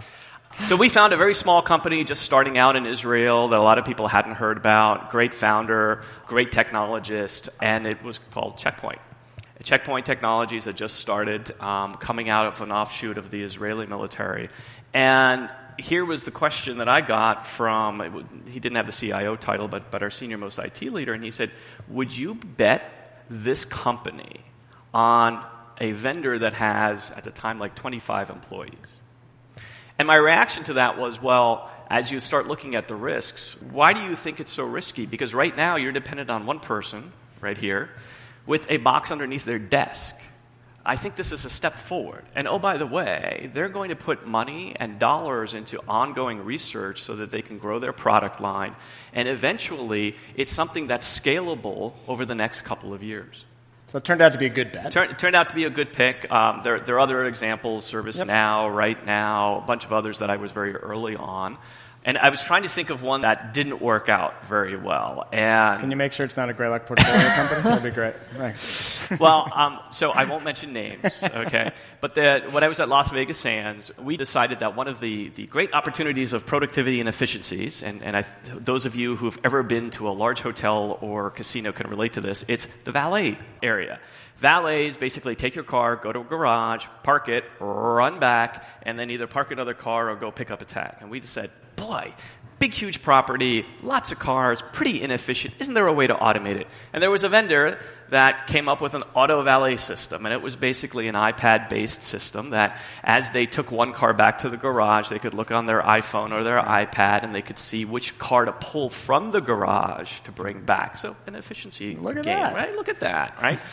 D: So we found a very small company just starting out in Israel that a lot of people hadn't heard about. Great founder, great technologist, and it was called Checkpoint. Checkpoint Technologies had just started um, coming out of an offshoot of the Israeli military. And here was the question that I got from, he didn't have the CIO title, but, but our senior most IT leader, and he said, Would you bet this company on a vendor that has, at the time, like 25 employees? And my reaction to that was, well, as you start looking at the risks, why do you think it's so risky? Because right now you're dependent on one person, right here, with a box underneath their desk. I think this is a step forward. And oh, by the way, they're going to put money and dollars into ongoing research so that they can grow their product line. And eventually, it's something that's scalable over the next couple of years.
C: So it turned out to be a good bet.
D: Turned, turned out to be a good pick. Um, there, there are other examples, ServiceNow, RightNow, a bunch of others that I was very early on. And I was trying to think of one that didn't work out very well. And
C: Can you make sure it's not a Greylock portfolio company? That'd be great. Thanks.
D: well, um, so I won't mention names, okay? But the, when I was at Las Vegas Sands, we decided that one of the, the great opportunities of productivity and efficiencies, and, and I, those of you who've ever been to a large hotel or casino can relate to this, it's the valet area. Valets basically take your car, go to a garage, park it, run back, and then either park another car or go pick up a tag. And we just said, boy, big, huge property, lots of cars, pretty inefficient. Isn't there a way to automate it? And there was a vendor that came up with an auto valet system, and it was basically an iPad based system that as they took one car back to the garage, they could look on their iPhone or their iPad and they could see which car to pull from the garage to bring back. So, an efficiency
C: Look at
D: game,
C: that.
D: right? Look at that, right?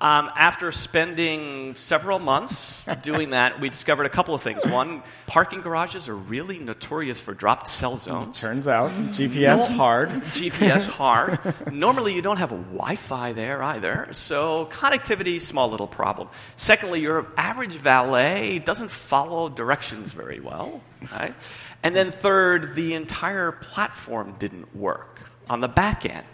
D: Um, after spending several months doing that, we discovered a couple of things. One, parking garages are really notorious for dropped cell zones.
C: Turns out GPS hard.
D: GPS hard. Normally, you don't have a Wi Fi there either, so connectivity, small little problem. Secondly, your average valet doesn't follow directions very well. Right? And then third, the entire platform didn't work on the back end.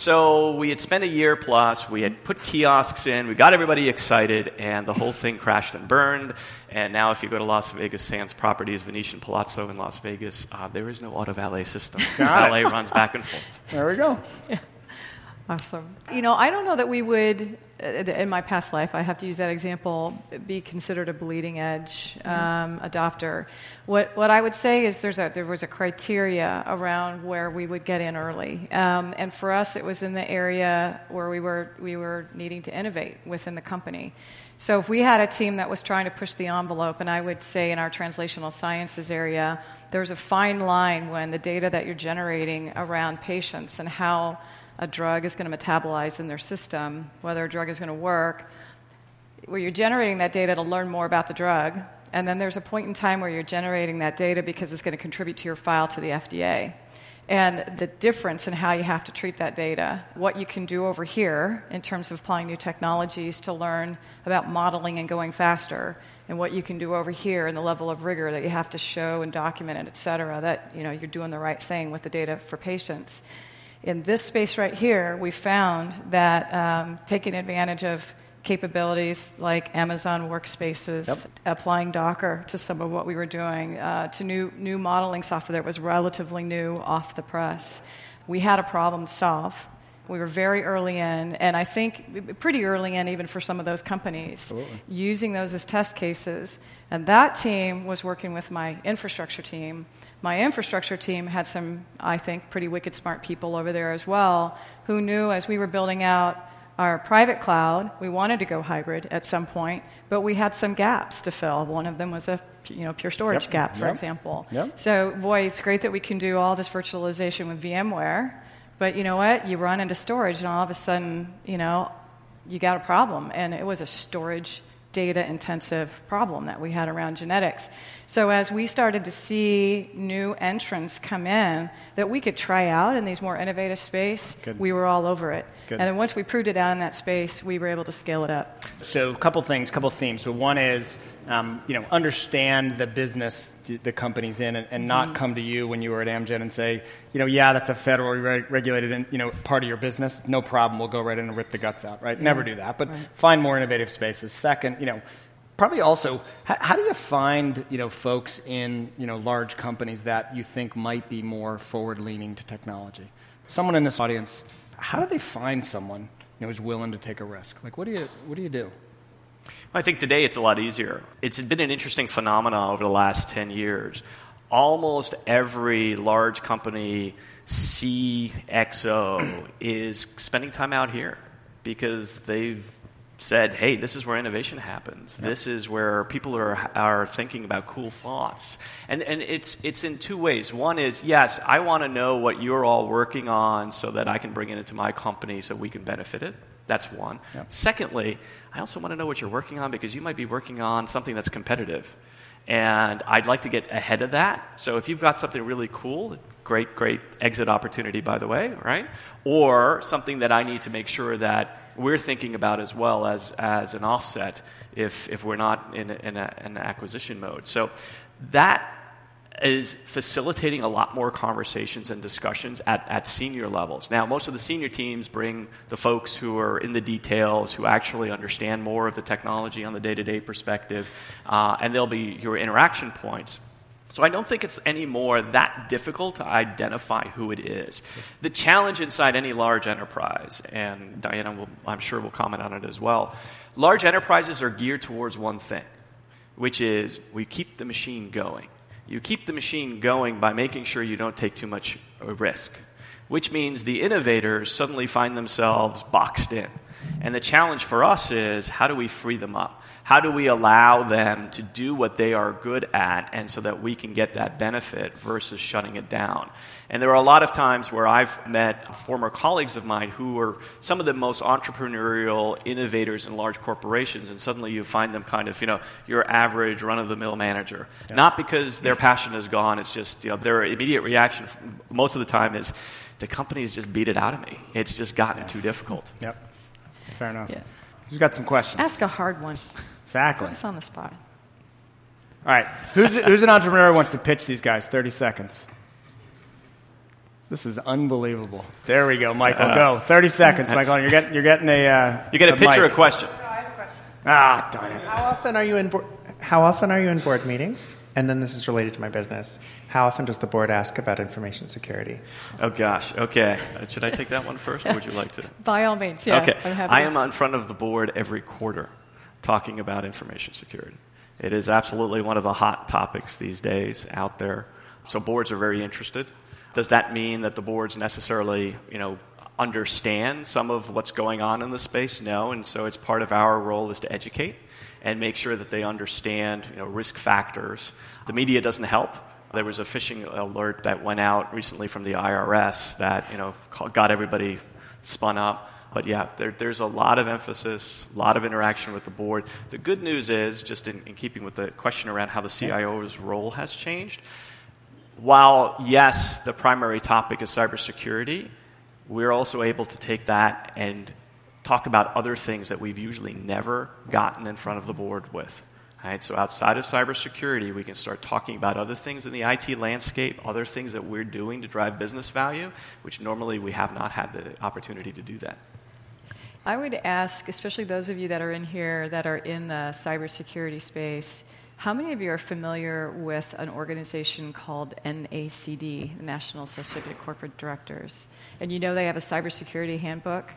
D: So we had spent a year plus, we had put kiosks in, we got everybody excited, and the whole thing crashed and burned. And now, if you go to Las Vegas Sands Properties, Venetian Palazzo in Las Vegas, uh, there is no auto valet system.
C: Got it.
D: valet runs back and forth.
C: There we go.
E: Awesome. You know, I don't know that we would, uh, in my past life, I have to use that example, be considered a bleeding edge um, adopter. What, what I would say is there's a, there was a criteria around where we would get in early. Um, and for us, it was in the area where we were, we were needing to innovate within the company. So if we had a team that was trying to push the envelope, and I would say in our translational sciences area, there's a fine line when the data that you're generating around patients and how a drug is going to metabolize in their system, whether a drug is going to work, where you're generating that data to learn more about the drug, and then there's a point in time where you're generating that data because it's going to contribute to your file to the FDA. And the difference in how you have to treat that data, what you can do over here in terms of applying new technologies to learn about modeling and going faster, and what you can do over here and the level of rigor that you have to show and document it, et cetera, that you know, you're doing the right thing with the data for patients in this space right here, we found that um, taking advantage of capabilities like Amazon workspaces, applying Docker to some of what we were doing, uh, to new, new modeling software that was relatively new off the press, we had a problem to solve. We were very early in, and I think pretty early in, even for some of those companies, using those as test cases. And that team was working with my infrastructure team my infrastructure team had some, I think, pretty wicked smart people over there as well who knew as we were building out our private cloud, we wanted to go hybrid at some point, but we had some gaps to fill. One of them was a you know, pure storage
C: Yep.
E: gap, for
C: Yep.
E: example.
C: Yep.
E: So, boy, it's great that we can do all this virtualization with VMware, but you know what? You run into storage, and all of a sudden, you know, you got a problem. And it was a storage data intensive problem that we had around genetics. So, as we started to see new entrants come in that we could try out in these more innovative space,
C: Good.
E: we were all over it.
C: Good.
E: And then once we proved it out in that space, we were able to scale it up.
C: So, a couple things, a couple themes. So, one is, um, you know, understand the business the company's in, and, and not come to you when you were at Amgen and say, you know, yeah, that's a federally reg- regulated, and, you know, part of your business. No problem. We'll go right in and rip the guts out. Right? Never do that. But find more innovative spaces. Second, you know. Probably also, how, how do you find you know folks in you know large companies that you think might be more forward-leaning to technology? Someone in this audience, how do they find someone you know who's willing to take a risk? Like, what do you what do you do?
D: I think today it's a lot easier. It's been an interesting phenomenon over the last 10 years. Almost every large company CXO is spending time out here because they've said, hey, this is where innovation happens. This is where people are, are thinking about cool thoughts. And, and it's, it's in two ways. One is, yes, I want to know what you're all working on so that I can bring it into my company so we can benefit it. That's one. Secondly, I also want to know what you're working on because you might be working on something that's competitive. And I'd like to get ahead of that. So if you've got something really cool, great, great exit opportunity, by the way, right? Or something that I need to make sure that we're thinking about as well as, as an offset if, if we're not in, a, in a, an acquisition mode. So that is facilitating a lot more conversations and discussions at, at senior levels. Now, most of the senior teams bring the folks who are in the details, who actually understand more of the technology on the day to day perspective, uh, and they'll be your interaction points. So I don't think it's any more that difficult to identify who it is. The challenge inside any large enterprise, and Diana will, I'm sure will comment on it as well, large enterprises are geared towards one thing, which is we keep the machine going. You keep the machine going by making sure you don't take too much risk, which means the innovators suddenly find themselves boxed in. And the challenge for us is how do we free them up? How do we allow them to do what they are good at and so that we can get that benefit versus shutting it down? And there are a lot of times where I've met former colleagues of mine who are some of the most entrepreneurial innovators in large corporations, and suddenly you find them kind of, you know, your average run of the mill manager. Not because their passion is gone, it's just, you know, their immediate reaction most of the time is the company has just beat it out of me. It's just gotten too difficult.
C: Yep. Fair enough.
E: Yeah.
C: Who's got some questions?
E: Ask a hard one.
C: Exactly.
E: Put us on the spot.
C: All right. Who's, who's an entrepreneur who wants to pitch these guys? 30 seconds. This is unbelievable. There we go, Michael. Go. 30 seconds, Michael. You're getting, you're getting a. Uh,
D: You get a picture
C: mic.
D: a question.
C: Ah, darn it.
J: How often are you in board, How often are you in board meetings? And then this is related to my business. How often does the board ask about information security?
D: Oh, gosh. Okay. Uh, Should I take that one first, or would you like to?
E: By all means, yeah.
D: okay.
E: I'm happy
D: I
E: to-
D: am in front of the board every quarter talking about information security. It is absolutely one of the hot topics these days out there. So boards are very interested. Does that mean that the boards necessarily, you know, understand some of what's going on in the space? No, and so it's part of our role is to educate and make sure that they understand, you know, risk factors. The media doesn't help. There was a phishing alert that went out recently from the IRS that, you know, got everybody spun up. But yeah, there, there's a lot of emphasis, a lot of interaction with the board. The good news is, just in, in keeping with the question around how the CIO's role has changed, while yes, the primary topic is cybersecurity, we're also able to take that and talk about other things that we've usually never gotten in front of the board with. Right? So outside of cybersecurity, we can start talking about other things in the IT landscape, other things that we're doing to drive business value, which normally we have not had the opportunity to do that.
E: I would ask, especially those of you that are in here that are in the cybersecurity space, how many of you are familiar with an organization called NACD, the National Association of Corporate Directors? And you know they have a cybersecurity handbook?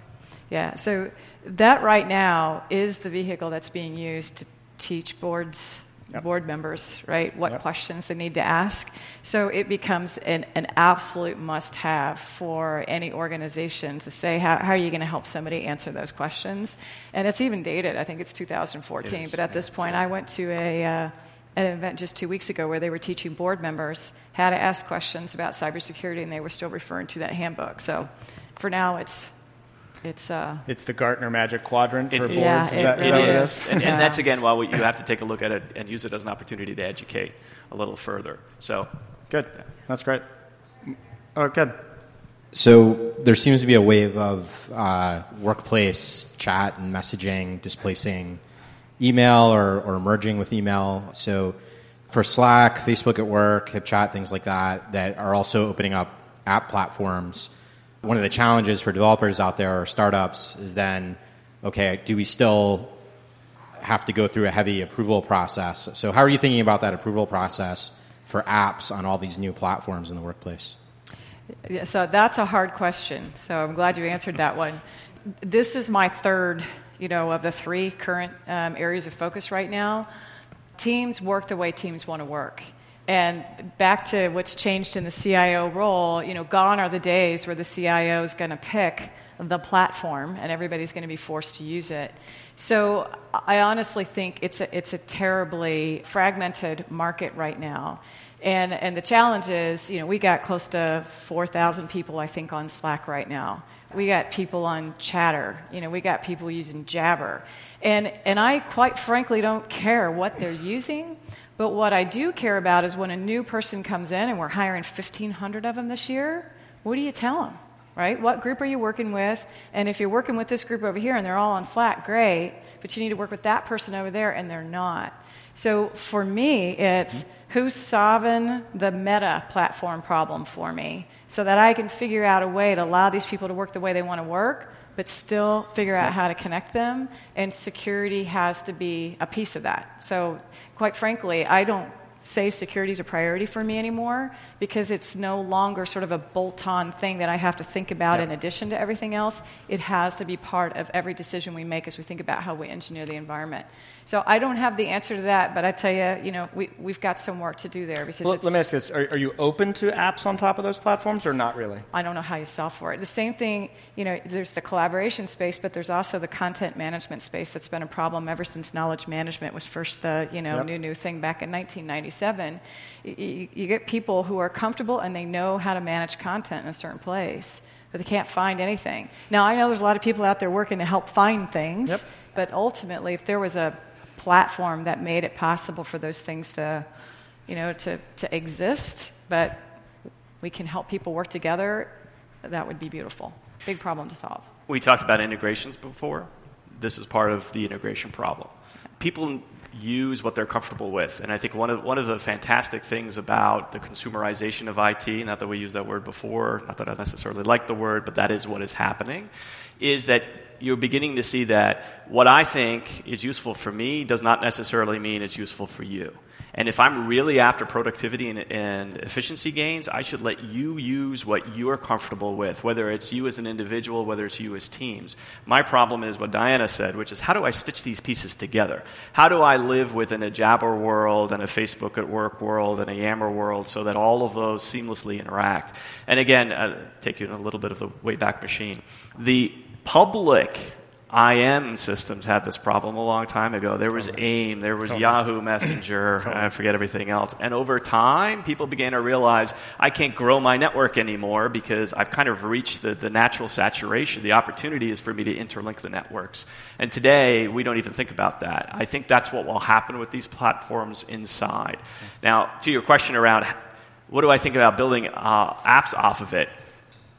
E: Yeah, so that right now is the vehicle that's being used to teach boards yep. board members, right? What
C: yep.
E: questions they need to ask. So it becomes an, an absolute must have for any organization to say, how, how are you going to help somebody answer those questions? And it's even dated. I think it's 2014. It but at this point, I went to a, uh, an event just two weeks ago where they were teaching board members how to ask questions about cybersecurity, and they were still referring to that handbook. So for now, it's it's uh,
C: it's the Gartner Magic Quadrant for
E: it,
C: boards.
E: Yeah,
C: is
E: it,
C: that,
E: it
C: is.
E: is.
D: And, and, that's again why we, you have to take a look at it and use it as an opportunity to educate a little further. So
C: good, that's great. Oh, good.
K: So there seems to be a wave of uh, workplace chat and messaging displacing email or, or merging with email. So for Slack, Facebook at Work, HipChat, things like that, that are also opening up app platforms. One of the challenges for developers out there or startups is then, okay, do we still have to go through a heavy approval process? So, how are you thinking about that approval process for apps on all these new platforms in the workplace?
E: So that's a hard question. So I'm glad you answered that one. This is my third, you know, of the three current um, areas of focus right now. Teams work the way teams want to work. And back to what's changed in the CIO role, you know, gone are the days where the CIO is going to pick the platform and everybody's going to be forced to use it. So I honestly think it's a, it's a terribly fragmented market right now. And, and the challenge is, you know, we got close to 4,000 people, I think, on Slack right now. We got people on Chatter. You know, we got people using Jabber. And, and I, quite frankly, don't care what they're using. But what I do care about is when a new person comes in, and we're hiring 1,500 of them this year, what do you tell them? Right? What group are you working with? And if you're working with this group over here and they're all on Slack, great. But you need to work with that person over there, and they're not. So for me, it's who's solving the meta platform problem for me so that I can figure out a way to allow these people to work the way they want to work, but still figure out how to connect them. And security has to be a piece of that. So, quite frankly, I don't say security is a priority for me anymore because it's no longer sort of a bolt on thing that I have to think about yep. in addition to everything else. It has to be part of every decision we make as we think about how we engineer the environment. So I don't have the answer to that, but I tell you, you know, we, we've got some work to do there because
C: well, let me ask you this: are, are, you open to apps on top of those platforms, or not really?
E: I don't know how you solve for it. The same thing, you know, there's the collaboration space, but there's also the content management space that's been a problem ever since knowledge management was first the you know yep. new new thing back in 1997. You, you get people who are comfortable and they know how to manage content in a certain place but they can't find anything. Now, I know there's a lot of people out there working to help find things,
C: yep.
E: but ultimately, if there was a platform that made it possible for those things to, you know, to, to exist, but we can help people work together, that would be beautiful. Big problem to solve.
D: We talked about integrations before. This is part of the integration problem. People use what they're comfortable with. And I think one of, one of the fantastic things about the consumerization of IT, not that we used that word before, not that I necessarily like the word, but that is what is happening, is that you're beginning to see that what I think is useful for me does not necessarily mean it's useful for you. And if I'm really after productivity and, and, efficiency gains, I should let you use what you're comfortable with, whether it's you as an individual, whether it's you as teams. My problem is what Diana said, which is how do I stitch these pieces together? How do I live within a Jabber world and a Facebook at work world and a Yammer world so that all of those seamlessly interact? And again, uh, take you in a little bit of the way back machine. The public IM systems had this problem a long time ago. There was AIM, there was totally. Yahoo Messenger, totally. I forget everything else. And over time, people began to realize I can't grow my network anymore because I've kind of reached the, the natural saturation. The opportunity is for me to interlink the networks. And today, we don't even think about that. I think that's what will happen with these platforms inside. Now, to your question around what do I think about building uh, apps off of it?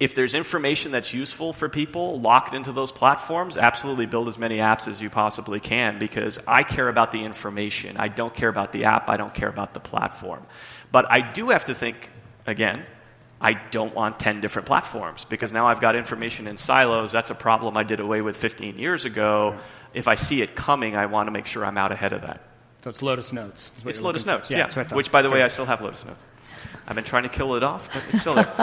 D: If there's information that's useful for people locked into those platforms, absolutely build as many apps as you possibly can because I care about the information. I don't care about the app, I don't care about the platform. But I do have to think, again, I don't want 10 different platforms because now I've got information in silos. That's a problem I did away with 15 years ago. If I see it coming, I want to make sure I'm out ahead of that.
C: So it's Lotus Notes.
D: It's Lotus Notes, yeah. yeah. Which, by the way, I still have Lotus Notes. I've been trying to kill it off, but it's still there.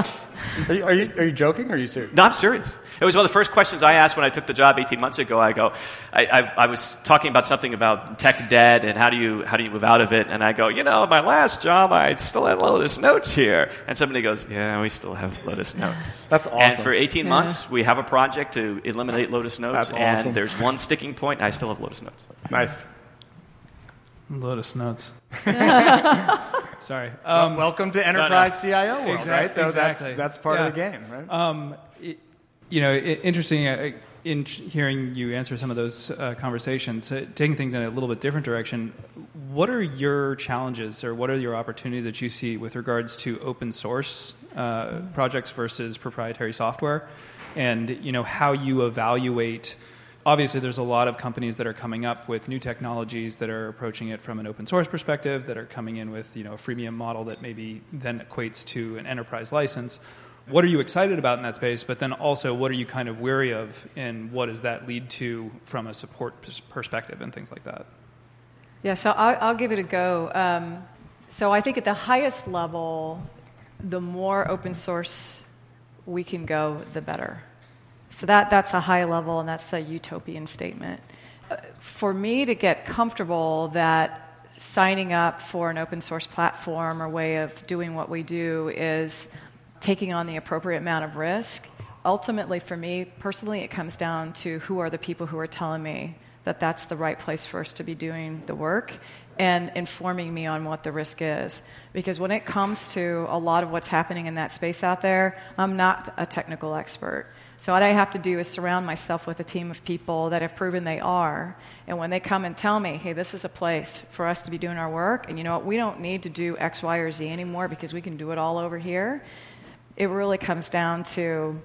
C: are, you, are, you, are you joking or are you serious?
D: No, I'm serious. It was one of the first questions I asked when I took the job 18 months ago. I go, I, I, I, was talking about something about tech debt and how do you how do you move out of it. And I go, you know, my last job, I still had Lotus Notes here. And somebody goes, yeah, we still have Lotus Notes.
C: That's awesome.
D: And for 18 yeah. months, we have a project to eliminate Lotus Notes.
C: That's awesome.
D: And there's one sticking point. I still have Lotus Notes.
C: Nice.
L: Lotus Notes. Sorry.
C: Um, well, welcome to enterprise no, no. CIO world,
L: exactly,
C: right?
L: Though exactly.
C: That's, that's part yeah. of the game, right?
L: Um, it, you know, it, interesting. Uh, in hearing you answer some of those uh, conversations, uh, taking things in a little bit different direction, what are your challenges or what are your opportunities that you see with regards to open source uh, projects versus proprietary software, and you know how you evaluate obviously there's a lot of companies that are coming up with new technologies that are approaching it from an open source perspective that are coming in with you know a freemium model that maybe then equates to an enterprise license. What are you excited about in that space? But then also what are you kind of wary of and what does that lead to from a support perspective and things like that?
E: Yeah so i'll, I'll give it a go. Um, so i think at the highest level the more open source we can go the better so that, that's a high level and that's a utopian statement. Uh, for me to get comfortable that signing up for an open source platform or way of doing what we do is taking on the appropriate amount of risk, ultimately for me personally, it comes down to who are the people who are telling me that that's the right place for us to be doing the work and informing me on what the risk is. Because when it comes to a lot of what's happening in that space out there, I'm not a technical expert. So, what I have to do is surround myself with a team of people that have proven they are. And when they come and tell me, hey, this is a place for us to be doing our work, and you know what, we don't need to do X, Y, or Z anymore because we can do it all over here, it really comes down to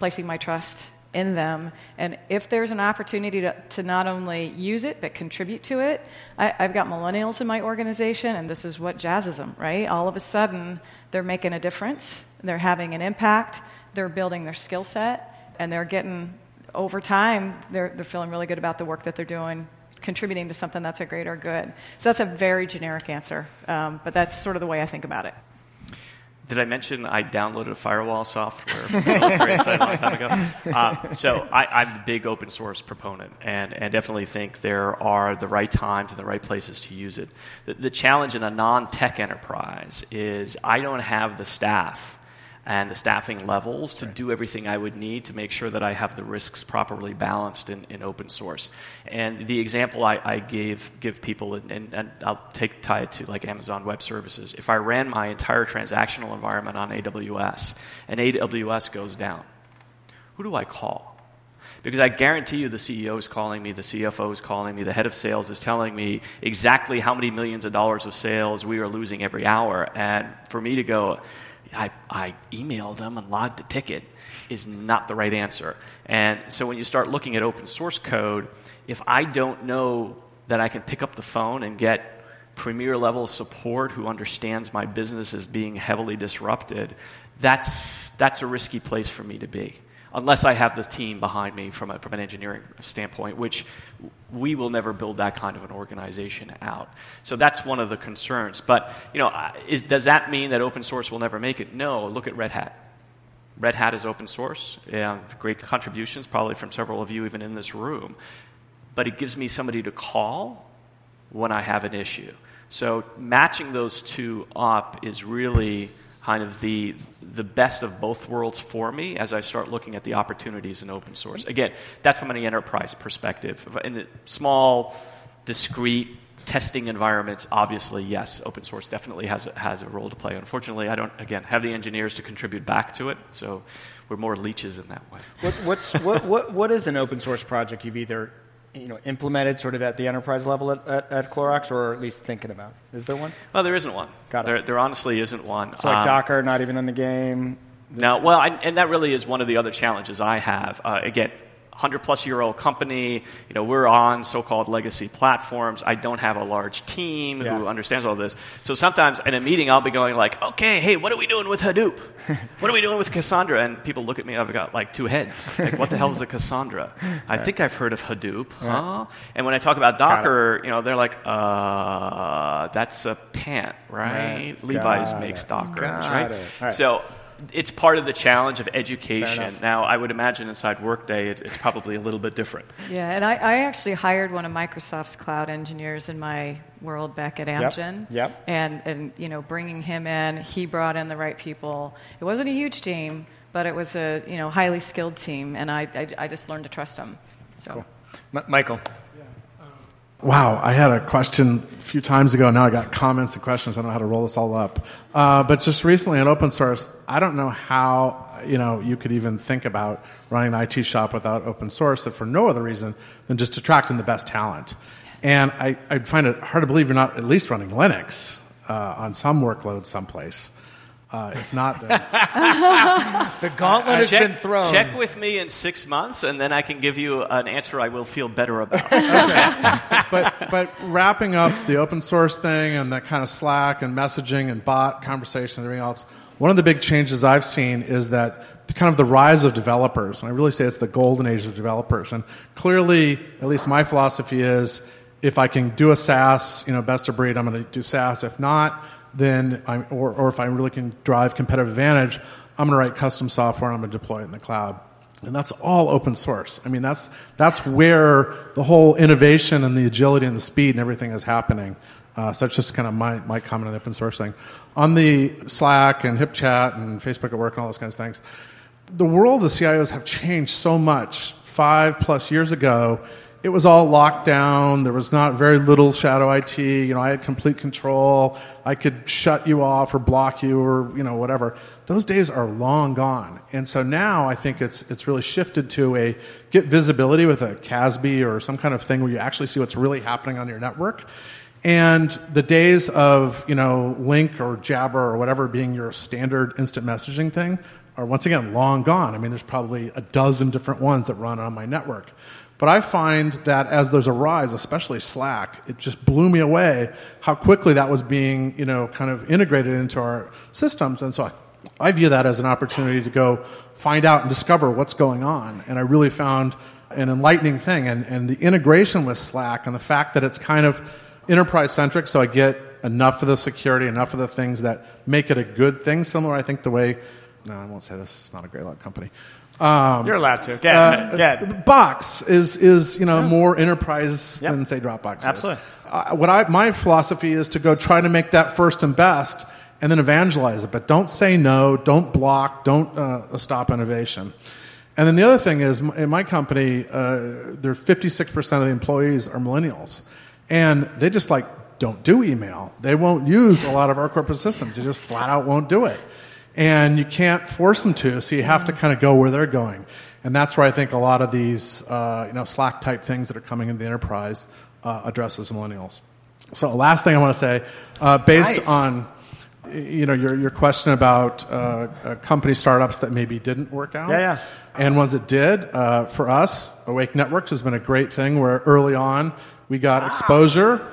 E: placing my trust in them. And if there's an opportunity to, to not only use it, but contribute to it, I, have got millennials in my organization, and this is what jazzes them, right? All of a sudden, they're making a difference, they're having an impact they're building their skill set, and they're getting, over time, they're, they're feeling really good about the work that they're doing, contributing to something that's a greater good. So that's a very generic answer, um, but that's sort of the way I think about it.
D: Did I mention I downloaded firewall software from a long time ago? Uh, so I, am a big open source proponent and, and definitely think there are the right times and the right places to use it. The, the challenge in a non tech enterprise is I don't have the staff and the staffing levels to do everything I would need to make sure that I have the risks properly balanced in, in open source. And the example I, I gave give people, and, and, and, I'll take tie it to like Amazon Web Services. If I ran my entire transactional environment on AWS and AWS goes down, who do I call? Because I guarantee you the CEO is calling me, the CFO is calling me, the head of sales is telling me exactly how many millions of dollars of sales we are losing every hour. And for me to go, I, I emailed them and logged the ticket is not the right answer. And so when you start looking at open source code, if I don't know that I can pick up the phone and get premier level support who understands my business is being heavily disrupted, that's, that's a risky place for me to be unless I have the team behind me from, a, from an engineering standpoint, which we will never build that kind of an organization out. So that's one of the concerns. But you know, is, does that mean that open source will never make it? No. Look at Red Hat. Red Hat is open source. Yeah, great contributions, probably from several of you even in this room. But it gives me somebody to call when I have an issue. So matching those two up is really kind of the, the best of both worlds for me as I start looking at the opportunities in open source. Again, that's from an enterprise perspective. In small, discrete testing environments, obviously, yes, open source definitely has a, has a role to play. Unfortunately, I don't, again, have the engineers to contribute back to it, so we're more leeches in that way.
C: What, what's, what, what, what is an open source project you've either you know, implemented sort of at the enterprise level at, at, at, Clorox, or at least thinking about? Is there one?
D: Well, there isn't one.
C: Got it.
D: There, there honestly isn't one.
C: So, like um, Docker, not even in the game.
D: No, well, I, and that really is one of the other challenges I have. Uh, again, 100 plus year old company. You know, we're on so called legacy platforms. I don't have a large team yeah. who understands all this. So sometimes in a meeting, I'll be going like, okay, hey, what are we doing with Hadoop? what are we doing with Cassandra? And people look at me, I've got like two heads. Like, what the hell is a Cassandra? I think I've heard of Hadoop, huh? And when I talk about Docker, you know, they're like, uh, that's a pant, right? Levi's makes Docker, right? right? So it's part of the challenge of education. Now, I would imagine inside Workday, it, it's probably a little bit different.
E: Yeah, and I, I actually hired one of Microsoft's cloud engineers in my world back at Amgen.
C: yep. yep.
E: And, and, you know, bringing him in, he brought in the right people. It wasn't a huge team, but it was a, you know, highly skilled team, and I, I, I just learned to trust him. So.
C: M- Michael.
G: Wow, I had a question a few times ago. Now I got comments and questions. I don't know how to roll this all up. Uh, but just recently in open source, I don't know how you know you could even think about running an IT shop without open source, if for no other reason than just attracting the best talent. And I, I find it hard to believe you're not at least running Linux uh, on some workload someplace. Uh, if not, then
C: The gauntlet has
D: check,
C: been thrown.
D: check with me in six months, and then I can give you an answer I will feel better about.
G: but but wrapping up the open source thing and that kind of Slack and messaging and bot conversation and everything else, one of the big changes I've seen is that kind of the rise of developers, and I really say it's the golden age of developers. And clearly, at least my philosophy is, if I can do a SaaS, you know, best of breed, I'm going to do SaaS. If not, then I'm, or or if I really can drive competitive advantage, I'm going to write custom software. I'm going to deploy it in the cloud. And that's all open source. I mean, that's, that's where the whole innovation and the agility and the speed and everything is happening. Uh, so that's just kind of my, my comment on the open source thing. On the Slack and HipChat and Facebook at Work and all those kinds of things, the world of CIOs have changed so much. Five plus years ago, it was all locked down. There was not very little shadow IT. You know, I had complete control. I could shut you off or block you or you know whatever. Those days are long gone. And so now I think it's it's really shifted to a get visibility with a CASB or some kind of thing where you actually see what's really happening on your network. And the days of, you know, Lync or Jabber or whatever being your standard instant messaging thing are once again long gone. I mean, there's probably a dozen different ones that run on my network. But I find that as there's a rise, especially Slack, it just blew me away how quickly that was being, you know, kind of integrated into our systems. And so I, I view that as an opportunity to go find out and discover what's going on. And I really found an enlightening thing. And, and the integration with Slack and the fact that it's kind of enterprise centric, so I get enough of the security, enough of the things that make it a good thing. Similar, I think, the way. No, I won't say this. It's not a Greylock company. Um,
C: You're allowed to. Get, uh, get.
G: Box is is you know more enterprise yep. than say Dropbox.
C: Absolutely.
G: Uh, what I my philosophy is to go try to make that first and best, and then evangelize it. But don't say no. Don't block. Don't uh, stop innovation. And then the other thing is, in my company, uh, there 56% of the employees are millennials. And they just like don't do email. They won't use a lot of our corporate systems. They just flat out won't do it. And you can't force them to, so you have to kind of go where they're going. And that's where I think a lot of these, uh, you know, Slack type things that are coming into the enterprise uh, addresses millennials. So, last thing I want to say, uh, based
C: Nice.
G: on you know your your question about uh, uh, company startups that maybe didn't work out,
C: Yeah, yeah.
G: and ones that did. Uh, for us, Awake Networks has been a great thing. Where early on we got exposure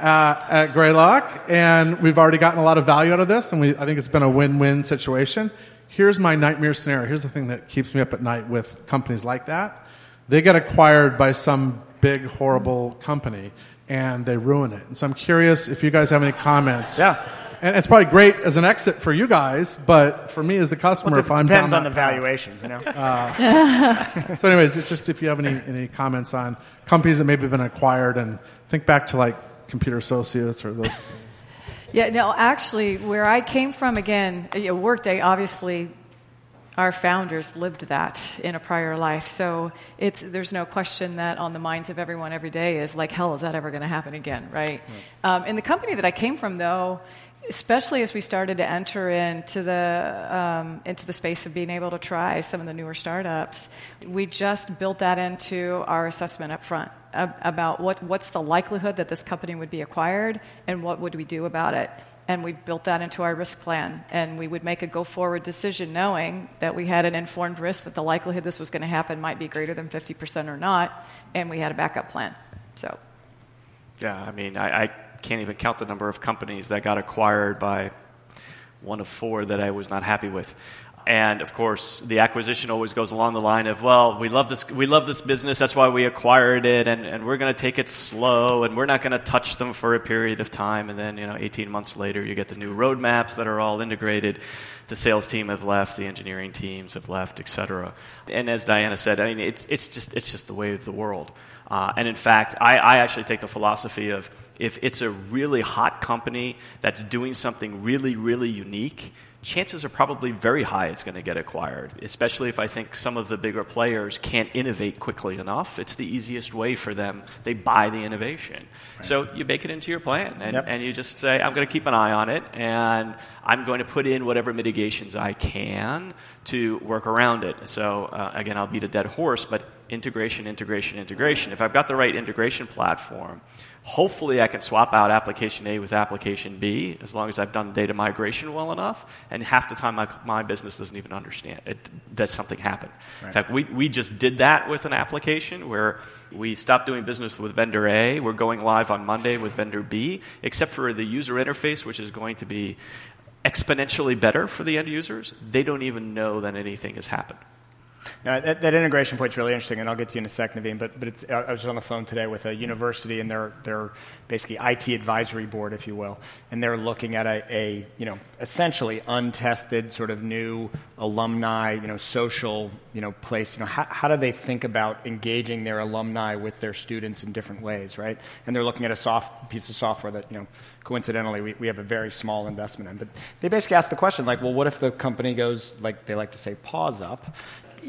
G: uh, at Greylock, and we've already gotten a lot of value out of this, and we, I think it's been a win-win situation. Here's my nightmare scenario. Here's the thing that keeps me up at night with companies like that. They get acquired by some big, horrible company, and they ruin it. And so I'm curious if you guys have any comments.
C: Yeah.
G: And it's probably great as an exit for you guys, but for me as the customer,
C: Well,
G: if I'm
C: depends on the valuation, you know.
G: uh, so, anyways, it's just if you have any any comments on companies that maybe have been acquired, and think back to like Computer Associates or those.
E: Yeah, no, actually, where I came from, again, you know, Workday, obviously, our founders lived that in a prior life. So it's, there's no question that on the minds of everyone every day is like, hell, is that ever going to happen again, right? Um, in the company that I came from, though, especially as we started to enter into the um, into the space of being able to try some of the newer startups, we just built that into our assessment up front about what what's the likelihood that this company would be acquired and what would we do about it. And we built that into our risk plan, and we would make a go forward decision knowing that we had an informed risk that the likelihood this was going to happen might be greater than 50% or not, and we had a backup plan. So.
D: Yeah, I mean, I, I can't even count the number of companies that got acquired by one of four that I was not happy with. And of course, the acquisition always goes along the line of, well, we love this, we love this business, that's why we acquired it, and, and we're going to take it slow, and we're not going to touch them for a period of time. And then, you know, 18 months later, you get the new roadmaps that are all integrated. The sales team have left, the engineering teams have left, et cetera. And as Diana said, I mean, it's, it's, just, it's just the way of the world. Uh, and in fact, I, I actually take the philosophy of if it's a really hot company that's doing something really, really unique, chances are probably very high it's going to get acquired, especially if I think some of the bigger players can't innovate quickly enough. It's the easiest way for them. They buy the innovation. Right. So you bake it into your plan, and, yep. and you just say, I'm going to keep an eye on it, and I'm going to put in whatever mitigations I can to work around it. So, uh, again, I'll beat a dead horse, but integration, integration, integration. If I've got the right integration platform, Hopefully, I can swap out application A with application B as long as I've done data migration well enough. And half the time, my, my business doesn't even understand it, that something happened. Right. In fact, we, we just did that with an application where we stopped doing business with vendor A. We're going live on Monday with vendor B, except for the user interface, which is going to be exponentially better for the end users. They don't even know that anything has happened.
C: Now, that, that, integration point is really interesting, and I'll get to you in a second, Naveen. But, but I was on the phone today with a university and their, their basically IT advisory board, if you will, and they're looking at a, a you know essentially untested sort of new alumni you know social you know place. You know how, how do they think about engaging their alumni with their students in different ways, right? And they're looking at a soft piece of software that you know coincidentally we, we have a very small investment in. But they basically ask the question like, well, what if the company goes like they like to say pause up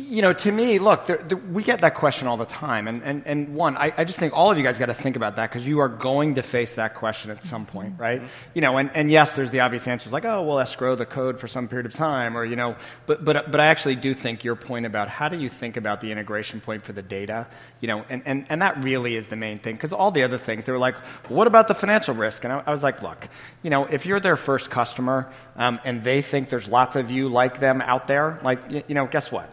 C: you know, to me, look, we get that question all the time. And, and, and one, I, I just think all of you guys got to think about that because you are going to face that question at some point, right? Mm-hmm. You know, and, and yes, there's the obvious answers like, oh, we'll escrow the code for some period of time, or, you know, but, but, but I actually do think your point about how do you think about the integration point for the data, you know, and, and, and that really is the main thing because all the other things, they were like, what about the financial risk? And I, I was like, look, you know, if you're their first customer um, and they think there's lots of you like them out there, like, you, you know, guess what?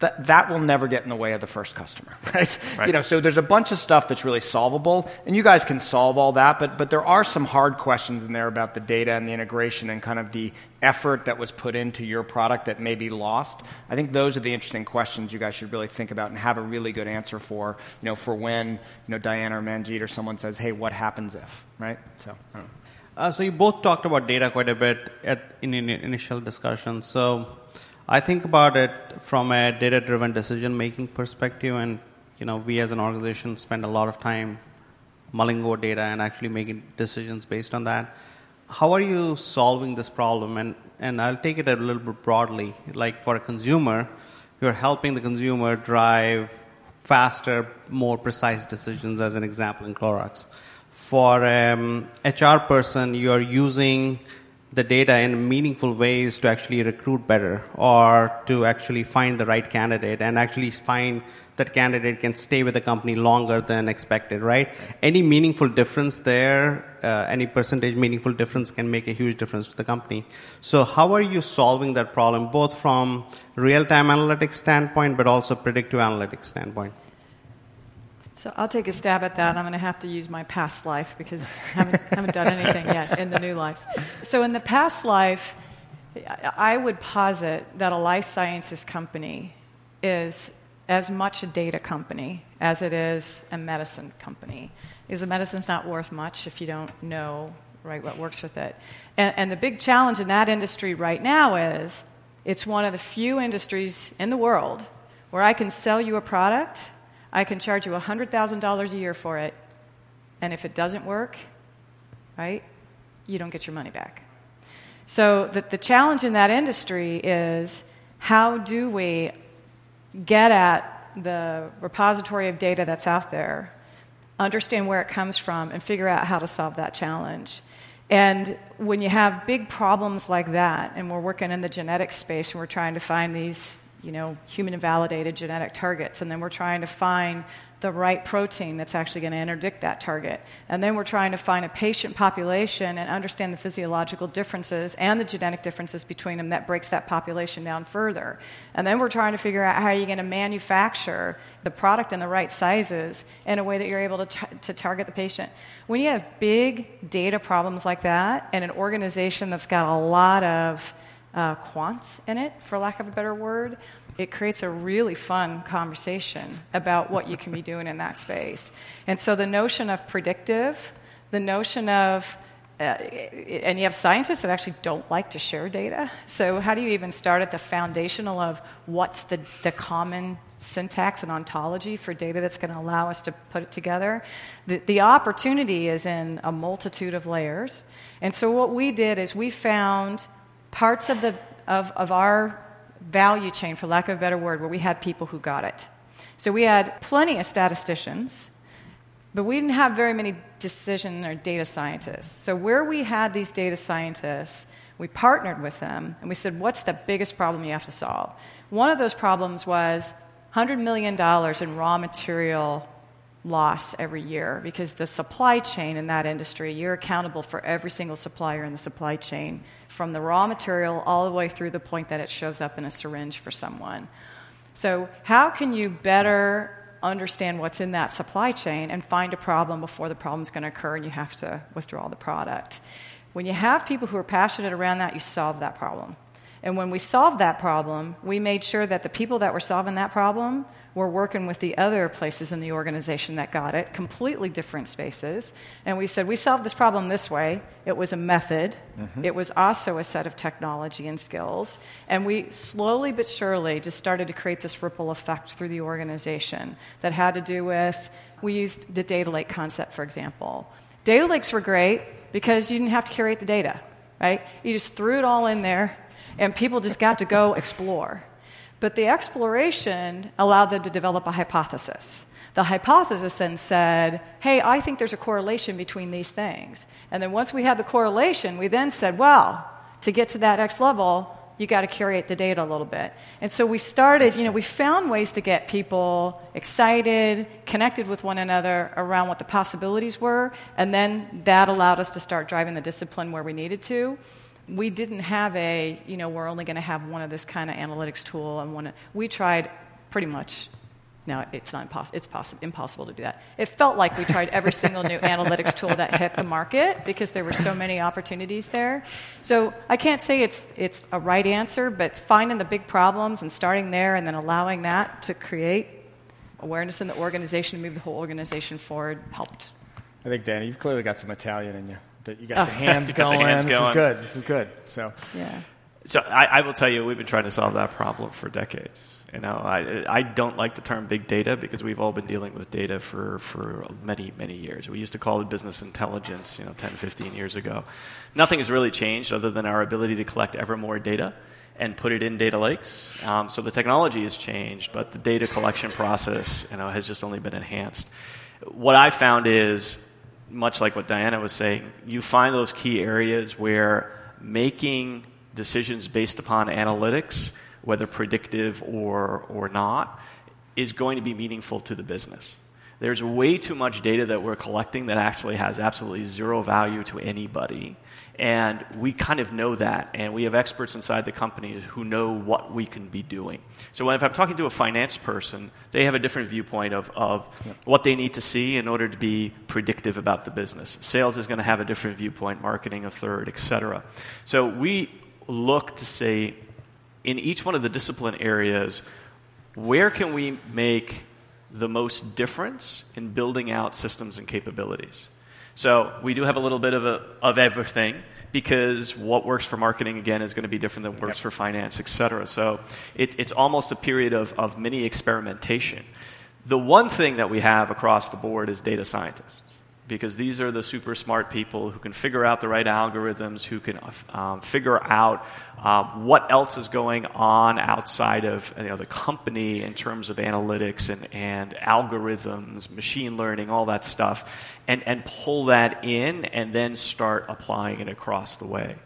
C: That, that will never get in the way of the first customer, right? right? You know, so there's a bunch of stuff that's really solvable, and you guys can solve all that, but, but there are some hard questions in there about the data and the integration and kind of the effort that was put into your product that may be lost. I think those are the interesting questions you guys should really think about and have a really good answer for, you know, for when, you know, Diana or Manjit or someone says, hey, what happens if, right? So,
H: uh, so you both talked about data quite a bit at, in, in initial discussion. So I think about it from a data-driven decision-making perspective, and you know, we as an organization spend a lot of time mulling over data and actually making decisions based on that. How are you solving this problem? And and I'll take it a little bit broadly. Like for a consumer, you're helping the consumer drive faster, more precise decisions. As an example, in Clorox, for um, HR person, you're using the data in meaningful ways to actually recruit better or to actually find the right candidate and actually find that candidate can stay with the company longer than expected, right? Any meaningful difference there, uh, any percentage meaningful difference can make a huge difference to the company. So how are you solving that problem, both from real-time analytics standpoint, but also predictive analytics standpoint?
E: So I'll take a stab at that. I'm going to have to use my past life because I haven't, haven't done anything yet in the new life. So in the past life, I would posit that a life sciences company is as much a data company as it is a medicine company. Because the medicine's not worth much if you don't know right what works with it. And, and the big challenge in that industry right now is it's one of the few industries in the world where I can sell you a product I can charge you $100,000 a year for it, and if it doesn't work, right, you don't get your money back. So the, the challenge in that industry is how do we get at the repository of data that's out there, understand where it comes from, and figure out how to solve that challenge. And when you have big problems like that, and we're working in the genetic space and we're trying to find these you know, human validated genetic targets. And then we're trying to find the right protein that's actually going to interdict that target. And then we're trying to find a patient population and understand the physiological differences and the genetic differences between them that breaks that population down further. And then we're trying to figure out how you're going to manufacture the product in the right sizes in a way that you're able to, t- to target the patient. When you have big data problems like that and an organization that's got a lot of uh, quants in it, for lack of a better word, it creates a really fun conversation about what you can be doing in that space. And so the notion of predictive, the notion of uh, and you have scientists that actually don't like to share data. So, how do you even start at the foundational of what's the, the common syntax and ontology for data that's going to allow us to put it together? The, the opportunity is in a multitude of layers. And so, what we did is we found parts of, the, of, of our value chain, for lack of a better word, where we had people who got it. So, we had plenty of statisticians but we didn't have very many decision or data scientists. So, where we had these data scientists, we partnered with them and we said, What's the biggest problem you have to solve? One of those problems was $100 million in raw material loss every year because the supply chain in that industry, you're accountable for every single supplier in the supply chain from the raw material all the way through the point that it shows up in a syringe for someone. So, how can you better understand what's in that supply chain and find a problem before the problem's going to occur and you have to withdraw the product. When you have people who are passionate around that, you solve that problem. And when we solved that problem, we made sure that the people that were solving that problem were working with the other places in the organization that got it, completely different spaces. And we said, we solved this problem this way. It was a method, mm-hmm. it was also a set of technology and skills. And we slowly but surely just started to create this ripple effect through the organization that had to do with, we used the data lake concept, for example. Data lakes were great because you didn't have to curate the data, right? You just threw it all in there, and people just got to go explore. But the exploration allowed them to develop a hypothesis. The hypothesis then said, hey, I think there's a correlation between these things. And then once we had the correlation, we then said, well, to get to that X level, you got to curate the data a little bit. And so we started, you know, we found ways to get people excited, connected with one another around what the possibilities were, and then that allowed us to start driving the discipline where we needed to we didn't have a, you know, we're only going to have one of this kind of analytics tool and one. Of, we tried pretty much. Now it's not impossible. It's possible, impossible to do that. It felt like we tried every single new analytics tool that hit the market because there were so many opportunities there. So I can't say it's it's a right answer, but finding the big problems and starting there and then allowing that to create awareness in the organization and move the whole organization forward helped.
C: I think Danny, you've clearly got some Italian in you that you got oh. the hands going. The hands this going. is good. This is good. So
E: yeah.
D: So I, I, will tell you, we've been trying to solve that problem for decades. You know, I, I don't like the term big data because we've all been dealing with data for, for many, many years. We used to call it business intelligence, you know, 10, 15 years ago. Nothing has really changed other than our ability to collect ever more data and put it in data lakes. Um, so the technology has changed, but the data collection process, you know, has just only been enhanced. What I found is much like what Diana was saying, you find those key areas where making decisions based upon analytics, whether predictive or, or not, is going to be meaningful to the business. There's way too much data that we're collecting that actually has absolutely zero value to anybody. And we kind of know that, and we have experts inside the companies who know what we can be doing. So if I'm talking to a finance person, they have a different viewpoint of, of yeah. what they need to see in order to be predictive about the business. Sales is going to have a different viewpoint, marketing a third, et cetera. So we look to say, in each one of the discipline areas, where can we make the most difference in building out systems and capabilities? So we do have a little bit of, a, of everything because what works for marketing again is going to be different than what works yep. for finance, et cetera. So it, it's almost a period of, of mini experimentation. The one thing that we have across the board is data scientists because these are the super smart people who can figure out the right algorithms, who can um, figure out uh, what else is going on outside of you know, the company in terms of analytics and, and algorithms, machine learning, all that stuff, and, and pull that in and then start applying it across the way.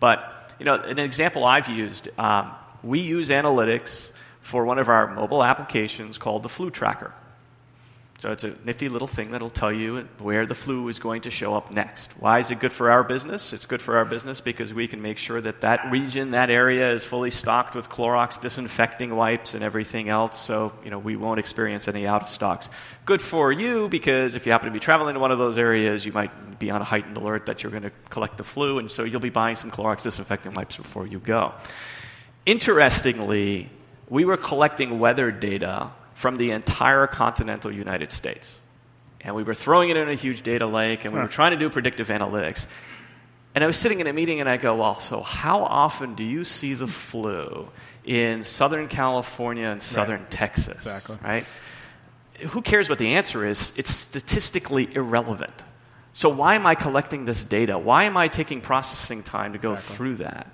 D: But you know, an example I've used, um, we use analytics for one of our mobile applications called the flu tracker. So it's a nifty little thing that'll tell you where the flu is going to show up next. Why is it good for our business? It's good for our business because we can make sure that that region, that area is fully stocked with Clorox disinfecting wipes and everything else so, you know, we won't experience any out of stocks. Good for you because if you happen to be traveling to one of those areas, you might be on a heightened alert that you're going to collect the flu and so you'll be buying some Clorox disinfecting wipes before you go. Interestingly, we were collecting weather data from the entire continental United States. And we were throwing it in a huge data lake, and we were trying to do predictive analytics. And I was sitting in a meeting, and I go, Well, so how often do you see the flu in Southern California and Southern
C: Right.
D: Texas?
C: Exactly.
D: Right? Who cares what the answer is? It's statistically irrelevant. So, why am I collecting this data? Why am I taking processing time to go through that?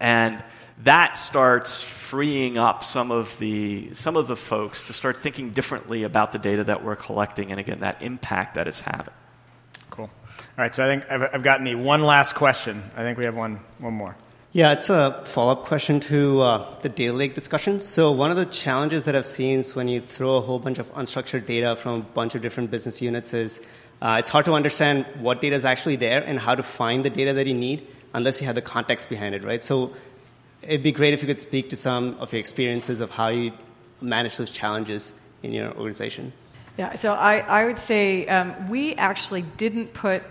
D: And that starts freeing up some of the some of the folks to start thinking differently about the data that we're collecting and again that impact that it's having.
C: Cool. All right, so I think I've, I've gotten the one last question. I think we have one, one more.
M: Yeah, it's a follow up question to uh, the data lake discussion. So, one of the challenges that I've seen is when you throw a whole bunch of unstructured data from a bunch of different business units, is uh, it's hard to understand what data is actually there and how to find the data that you need unless you have the context behind it, right? So, it'd be great if you could speak to some of your experiences of how you manage those challenges in your organization.
E: Yeah, so I, I would say um, we actually didn't put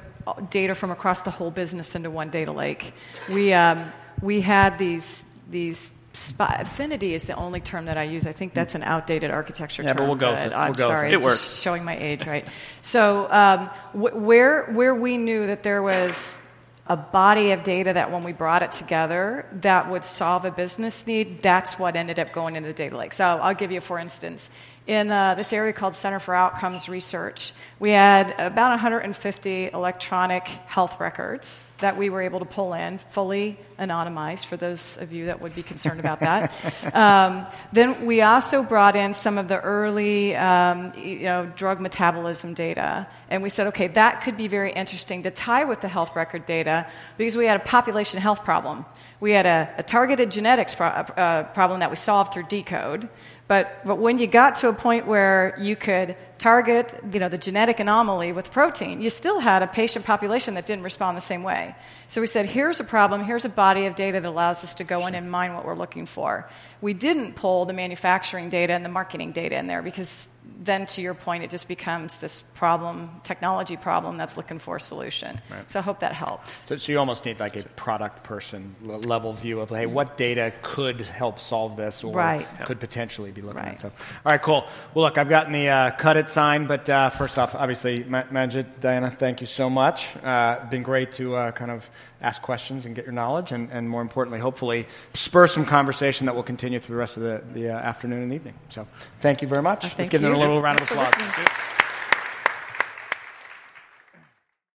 E: data from across the whole business into one data lake. We, um, we had these, these spot, affinity is the only term that I use. I think that's an outdated architecture
C: Yeah,
E: term.
C: but we'll go with it.
E: I'm
C: We'll go
E: sorry,
C: it. It
E: just
C: works.
E: showing my age, right? So um, wh- where, where we knew that there was a body of data that when we brought it together that would solve a business need, that's what ended up going into the data lake. So I'll give you, for instance, in uh, this area called Center for Outcomes Research, we had about 150 electronic health records that we were able to pull in, fully anonymized, for those of you that would be concerned about that. um, then we also brought in some of the early um, you know, drug metabolism data, and we said, okay, that could be very interesting to tie with the health record data because we had a population health problem. We had a, a targeted genetics pro- uh, problem that we solved through deCODE. But, but when you got to a point where you could target you know, the genetic anomaly with protein, you still had a patient population that didn't respond the same way. So we said, here's a problem, here's a body of data that allows us to go in and mine what we're looking for. We didn't pull the manufacturing data and the marketing data in there because then, to your point, it just becomes this problem, technology problem that's looking for a solution.
C: Right.
E: So I hope that helps.
C: So, so you almost need like a product person l- level view of, hey, what data could help solve this or
E: Right.
C: could potentially be looking
E: Right.
C: at. So, all right, cool. Well, look, I've gotten the uh, cut it sign, but uh, first off, obviously, Ma- Manjit, Diana, thank you so much. Uh, been great to uh, kind of ask questions and get your knowledge, and, and more importantly, hopefully, spur some conversation that will continue through the rest of the, the uh, afternoon and evening. So, thank you very much. Let's
E: thank
C: give them a little round of
E: Thanks for
C: applause.